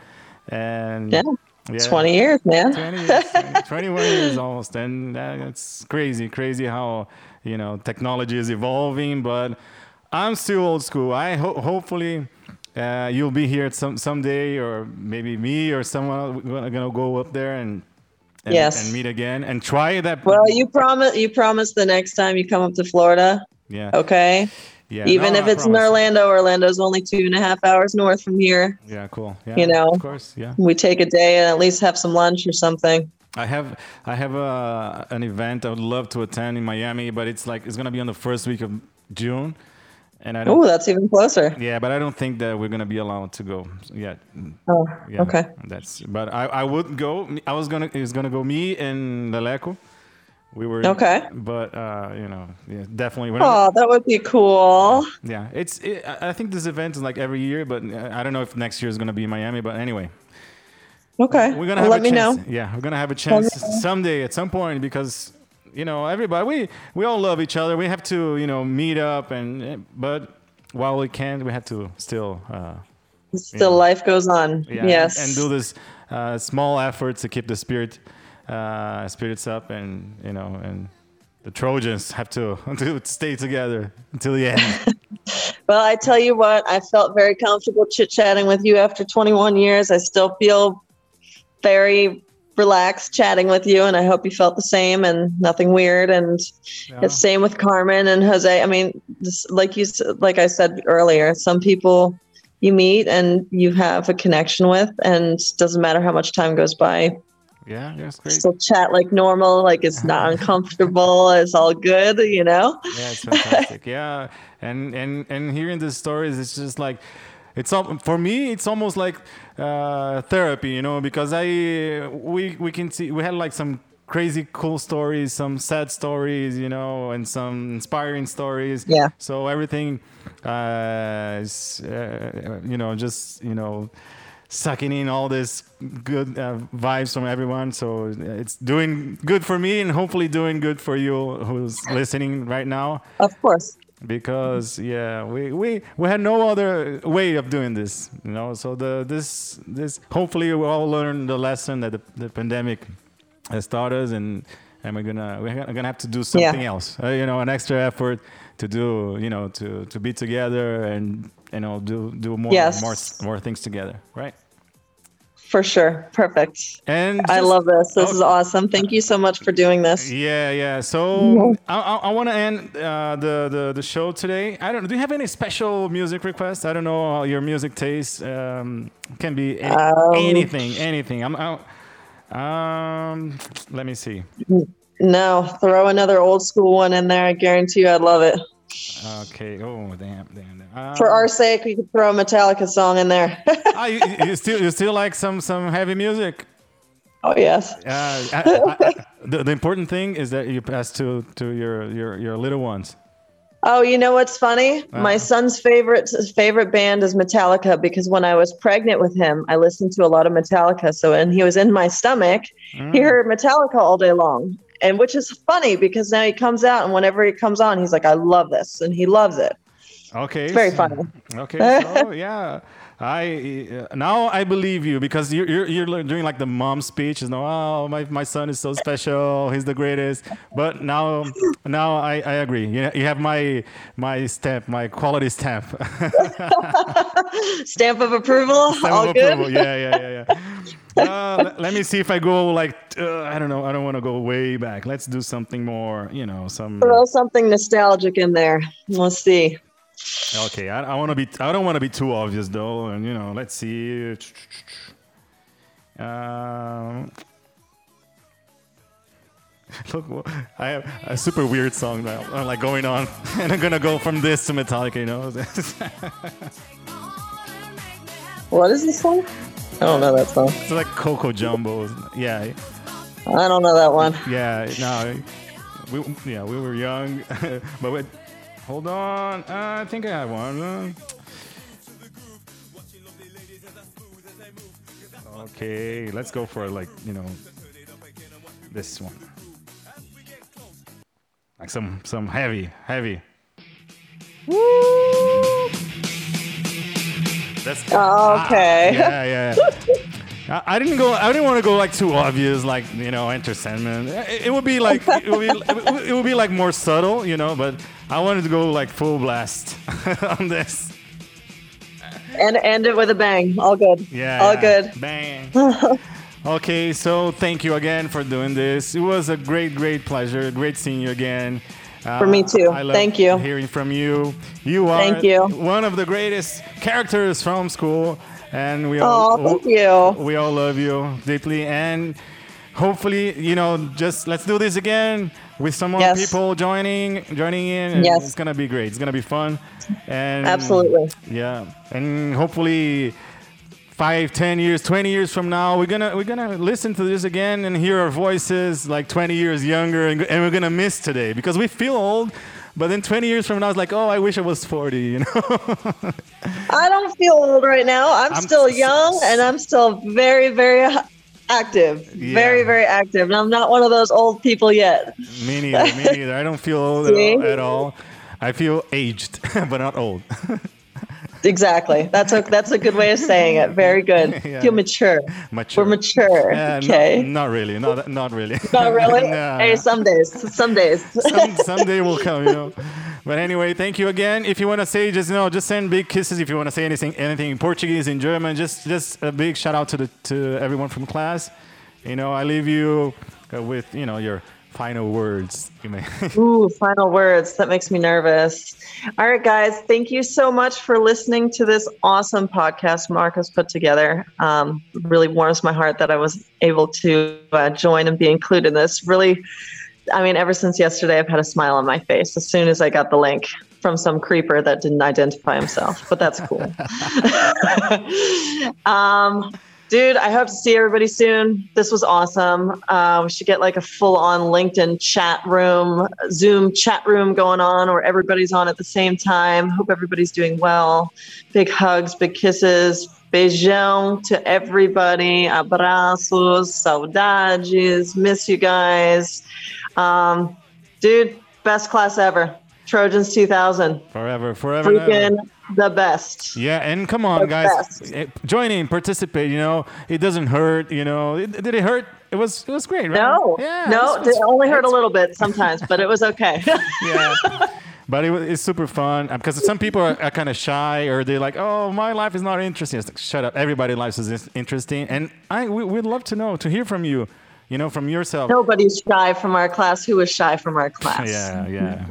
and Yeah. yeah, 20 years, man. 20 years, *laughs* 21 years almost, and uh, it's crazy, crazy how you know technology is evolving. But I'm still old school. I ho- hopefully. Uh, you'll be here some someday, or maybe me or someone we're gonna go up there and and, Yes. and meet again and try that. Well, you promise you promise the next time you come up to Florida, yeah, okay? yeah. Even no, if I it's in. Orlando, Orlando's only two and a half hours north from here. Yeah, cool. Yeah, You know. of course. Yeah, We take a day and at least have some lunch or something. I have I have a, an event I would love to attend in Miami, but it's like it's gonna be on the first week of June, and I don't. Oh, that's even closer. Yeah, but I don't think that we're gonna be allowed to go yet. Oh, Yeah, okay. That's. But I, I would go. I was gonna. It was gonna go me and Leleco. We were. Okay. But uh, you know, yeah, definitely. Oh, that would be cool. Yeah, it's. It, I think this event is like every year, but uh, I don't know if next year is gonna be in Miami. But anyway, Okay. we're gonna Well, have let a me chance. know. Yeah, we're gonna have a chance someday at some point because you know everybody we we all love each other. We have to you know meet up and but while we can, we have to still uh, Still, life goes on. yeah yes. and, do this uh, small efforts to keep the spirit uh, spirits up and you know and the Trojans have to *laughs* to stay together until the end. *laughs* Well, I tell you what, I felt very comfortable chit chatting with you after 21 years. I still feel very relaxed chatting with you, and I hope you felt the same and nothing weird. And Yeah. it's same with Carmen and Jose. I mean, just like you, like I said earlier, some people you meet and you have a connection with, and doesn't matter how much time goes by, yeah, that's great. still chat like normal, like it's not *laughs* uncomfortable, it's all good, you know. Yeah, it's fantastic. yeah, and and and hearing the stories, it's just like it's for me. It's almost like uh, therapy, you know, because I we we can see we had like some crazy cool stories, some sad stories, you know, and some inspiring stories. Yeah. So everything uh, is uh, you know just you know sucking in all this good uh, vibes from everyone. So it's doing good for me and hopefully doing good for you who's listening right now. Of course. Because yeah, we, we we had no other way of doing this, you know. So the this this hopefully we all learn the lesson that the, the pandemic has taught us, and and we're gonna we're gonna have to do something else, uh, you know, an extra effort to do, you know, to to be together and you know do do more Yes. more more things together, right? For sure. Perfect. And I just- love this. This Oh. is awesome. Thank you so much for doing this. Yeah, yeah. So I, I, I want to end uh, the, the the show today. I don't. Do you have any special music requests? I don't know how your music taste um, can be any, Um, anything, anything. I'm. i um, let me see. No, throw another old school one in there. I guarantee you I'd love it. Okay. Oh, damn, damn, damn. Uh, For our sake, we could throw a Metallica song in there. *laughs* ah, you, you still you still like some some heavy music? oh, yes. Uh, I, I, I, *laughs* the, the important thing is that you pass to to your your your little ones. Oh, you know what's funny? My son's favorite favorite band is Metallica because when I was pregnant with him, I listened to a lot of Metallica. So when he was in my stomach, he heard Metallica all day long. And which is funny because now he comes out and whenever he comes on, he's like, I love this. And he loves it. Okay. It's very so- funny. Okay. So *laughs* yeah, I uh, now I believe you because you're you're, you're doing like the mom speech. You know, oh my, my son is so special. He's the greatest. But now now I, I agree. You, you have my my stamp, my quality stamp. *laughs* *laughs* Stamp of approval. Stamp all of good. approval. Yeah, yeah, yeah, yeah. Uh, let, me see if I go like uh, I don't know. I don't want to go way back. Let's do something more. You know, some. Throw something nostalgic in there. Let's see. Okay, I, I want to be. I don't want to be too obvious though, and you know, let's see. Um, *laughs* look, I have a super weird song now, uh, like going on, *laughs* and I'm gonna go from this to Metallica. You know, *laughs* What is this song? I don't know that song. it's like Coco Jamboo. Yeah, I don't know that one. yeah. No, we, yeah, we were young, *laughs* but wait, hold on. Uh, I think I have one. Uh, Okay, let's go for like you know this one, like some some heavy heavy. That's oh, Okay. *laughs* yeah yeah. I, didn't go. I didn't want to go like too obvious, like you know, Enter Sandman. It, it would be like it would be, it would- be like more subtle, you know. But I wanted to go like full blast *laughs* on this. And end it with a bang. All good. Yeah. All good. Bang. *laughs* okay, so thank you again for doing this. It was a great, great pleasure. Great seeing you again. Uh, For me too. I love Thank you. Hearing from you. You are Thank you. one of the greatest characters from school, and we all Oh, thank you. we all love you deeply. And hopefully, you know, just let's do this again with some more Yes. people joining, joining in. Yes. it's gonna be great. It's gonna be fun. And Absolutely. yeah, and hopefully, five, ten years, twenty years from now, we're gonna we're gonna listen to this again and hear our voices like twenty years younger, and, and we're gonna miss today because we feel old. But then 20 years from now, it's like, oh, I wish I was 40, you know? *laughs* I don't feel old right now. I'm, I'm still young and I'm still very, very active. Very, Yeah. very active. And I'm not one of those old people yet. me neither, me neither. I don't feel old at *laughs* all, at all. I feel aged, *laughs* but not old. Exactly. That's a that's a good way of saying it. Very good. *laughs* Yeah. Feel mature. Mature. We're mature. Uh, okay. Not, really. Not, not really. *laughs* Not really. *laughs* No, hey, some days. Some days. some, someday will come, you know. But anyway, thank you again. If you want to say, just you know, just send big kisses. If you want to say anything, anything in Portuguese, in German, just just a big shout out to the to everyone from class. You know, I leave you uh, with you know your final words. You may. *laughs* Ooh, final words. That makes me nervous. All right, guys. Thank you so much for listening to this awesome podcast Marcus put together. Um, really warms my heart that I was able to uh, join and be included in this. Really, I mean, ever since yesterday, I've had a smile on my face as soon as I got the link from some creeper that didn't identify himself, but that's cool. *laughs* um, dude, I hope to see everybody soon. This was awesome. Uh, we should get like a full on LinkedIn chat room, Zoom chat room going on where everybody's on at the same time. Hope everybody's doing well. Big hugs, big kisses. Beijão to everybody. Abraços, saudades. Miss you guys. Um, dude, best class ever. Trojans 2000. forever, forever. Freaking the best. Yeah, and come on, The guys, best. Eh, join in, participate. You know, it doesn't hurt. You know, it, did it hurt? It was it was great, right? No, yeah, no, it's- it only hurt a little bit sometimes, but it was okay. *laughs* yeah. But it, wa- it's super fun because some people are, are kind of shy or they're like, "Oh, my life is not interesting." It's like, shut up. Everybody's life is interesting, and I we, we'd love to know to hear from you. You know, from yourself. Nobody's shy from our class. Who was shy from our class? Yeah, yeah.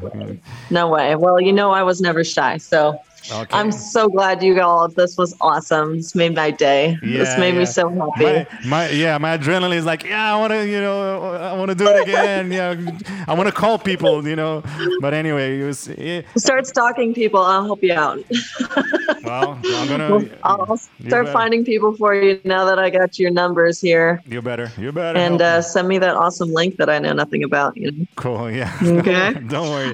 No way. Well, you know, I was never shy. So Okay. I'm so glad you all. This was awesome. This made my day. this made yeah. me so happy. my, my yeah, my adrenaline is like, yeah, I want to, you know, I want to do it again. *laughs* yeah, I want to call people, you know. But anyway, it was. Yeah, Start stalking people. I'll help you out. *laughs* well, I'm gonna. I'll start finding people for you now that I got your numbers here. You're better. You're better. And uh, send me that awesome link that I know nothing about. You know? cool. Yeah. Okay. *laughs* Don't worry.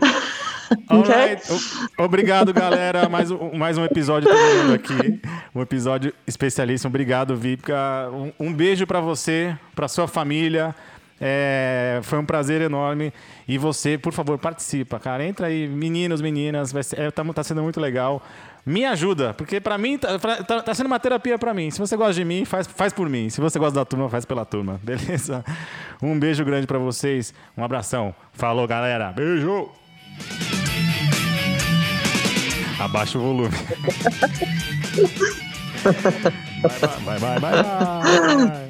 *laughs* Obrigado, galera. Mais um, mais um episódio terminando aqui. Um episódio especialíssimo. Obrigado, Vipka. Um, um beijo pra você, pra sua família. É, foi um prazer enorme. E você, por favor, participa, cara. Entra aí, meninos, meninas. Vai ser, é, tá, tá sendo muito legal. Me ajuda, porque pra mim tá, tá- tá sendo uma terapia pra mim. Se você gosta de mim, faz, faz por mim. Se você gosta da turma, faz pela turma. *laughs* Beleza? Um beijo grande pra vocês. Um abração. Falou, galera. Beijo. Abaixa o volume. *laughs* vai, vai, vai, vai, vai.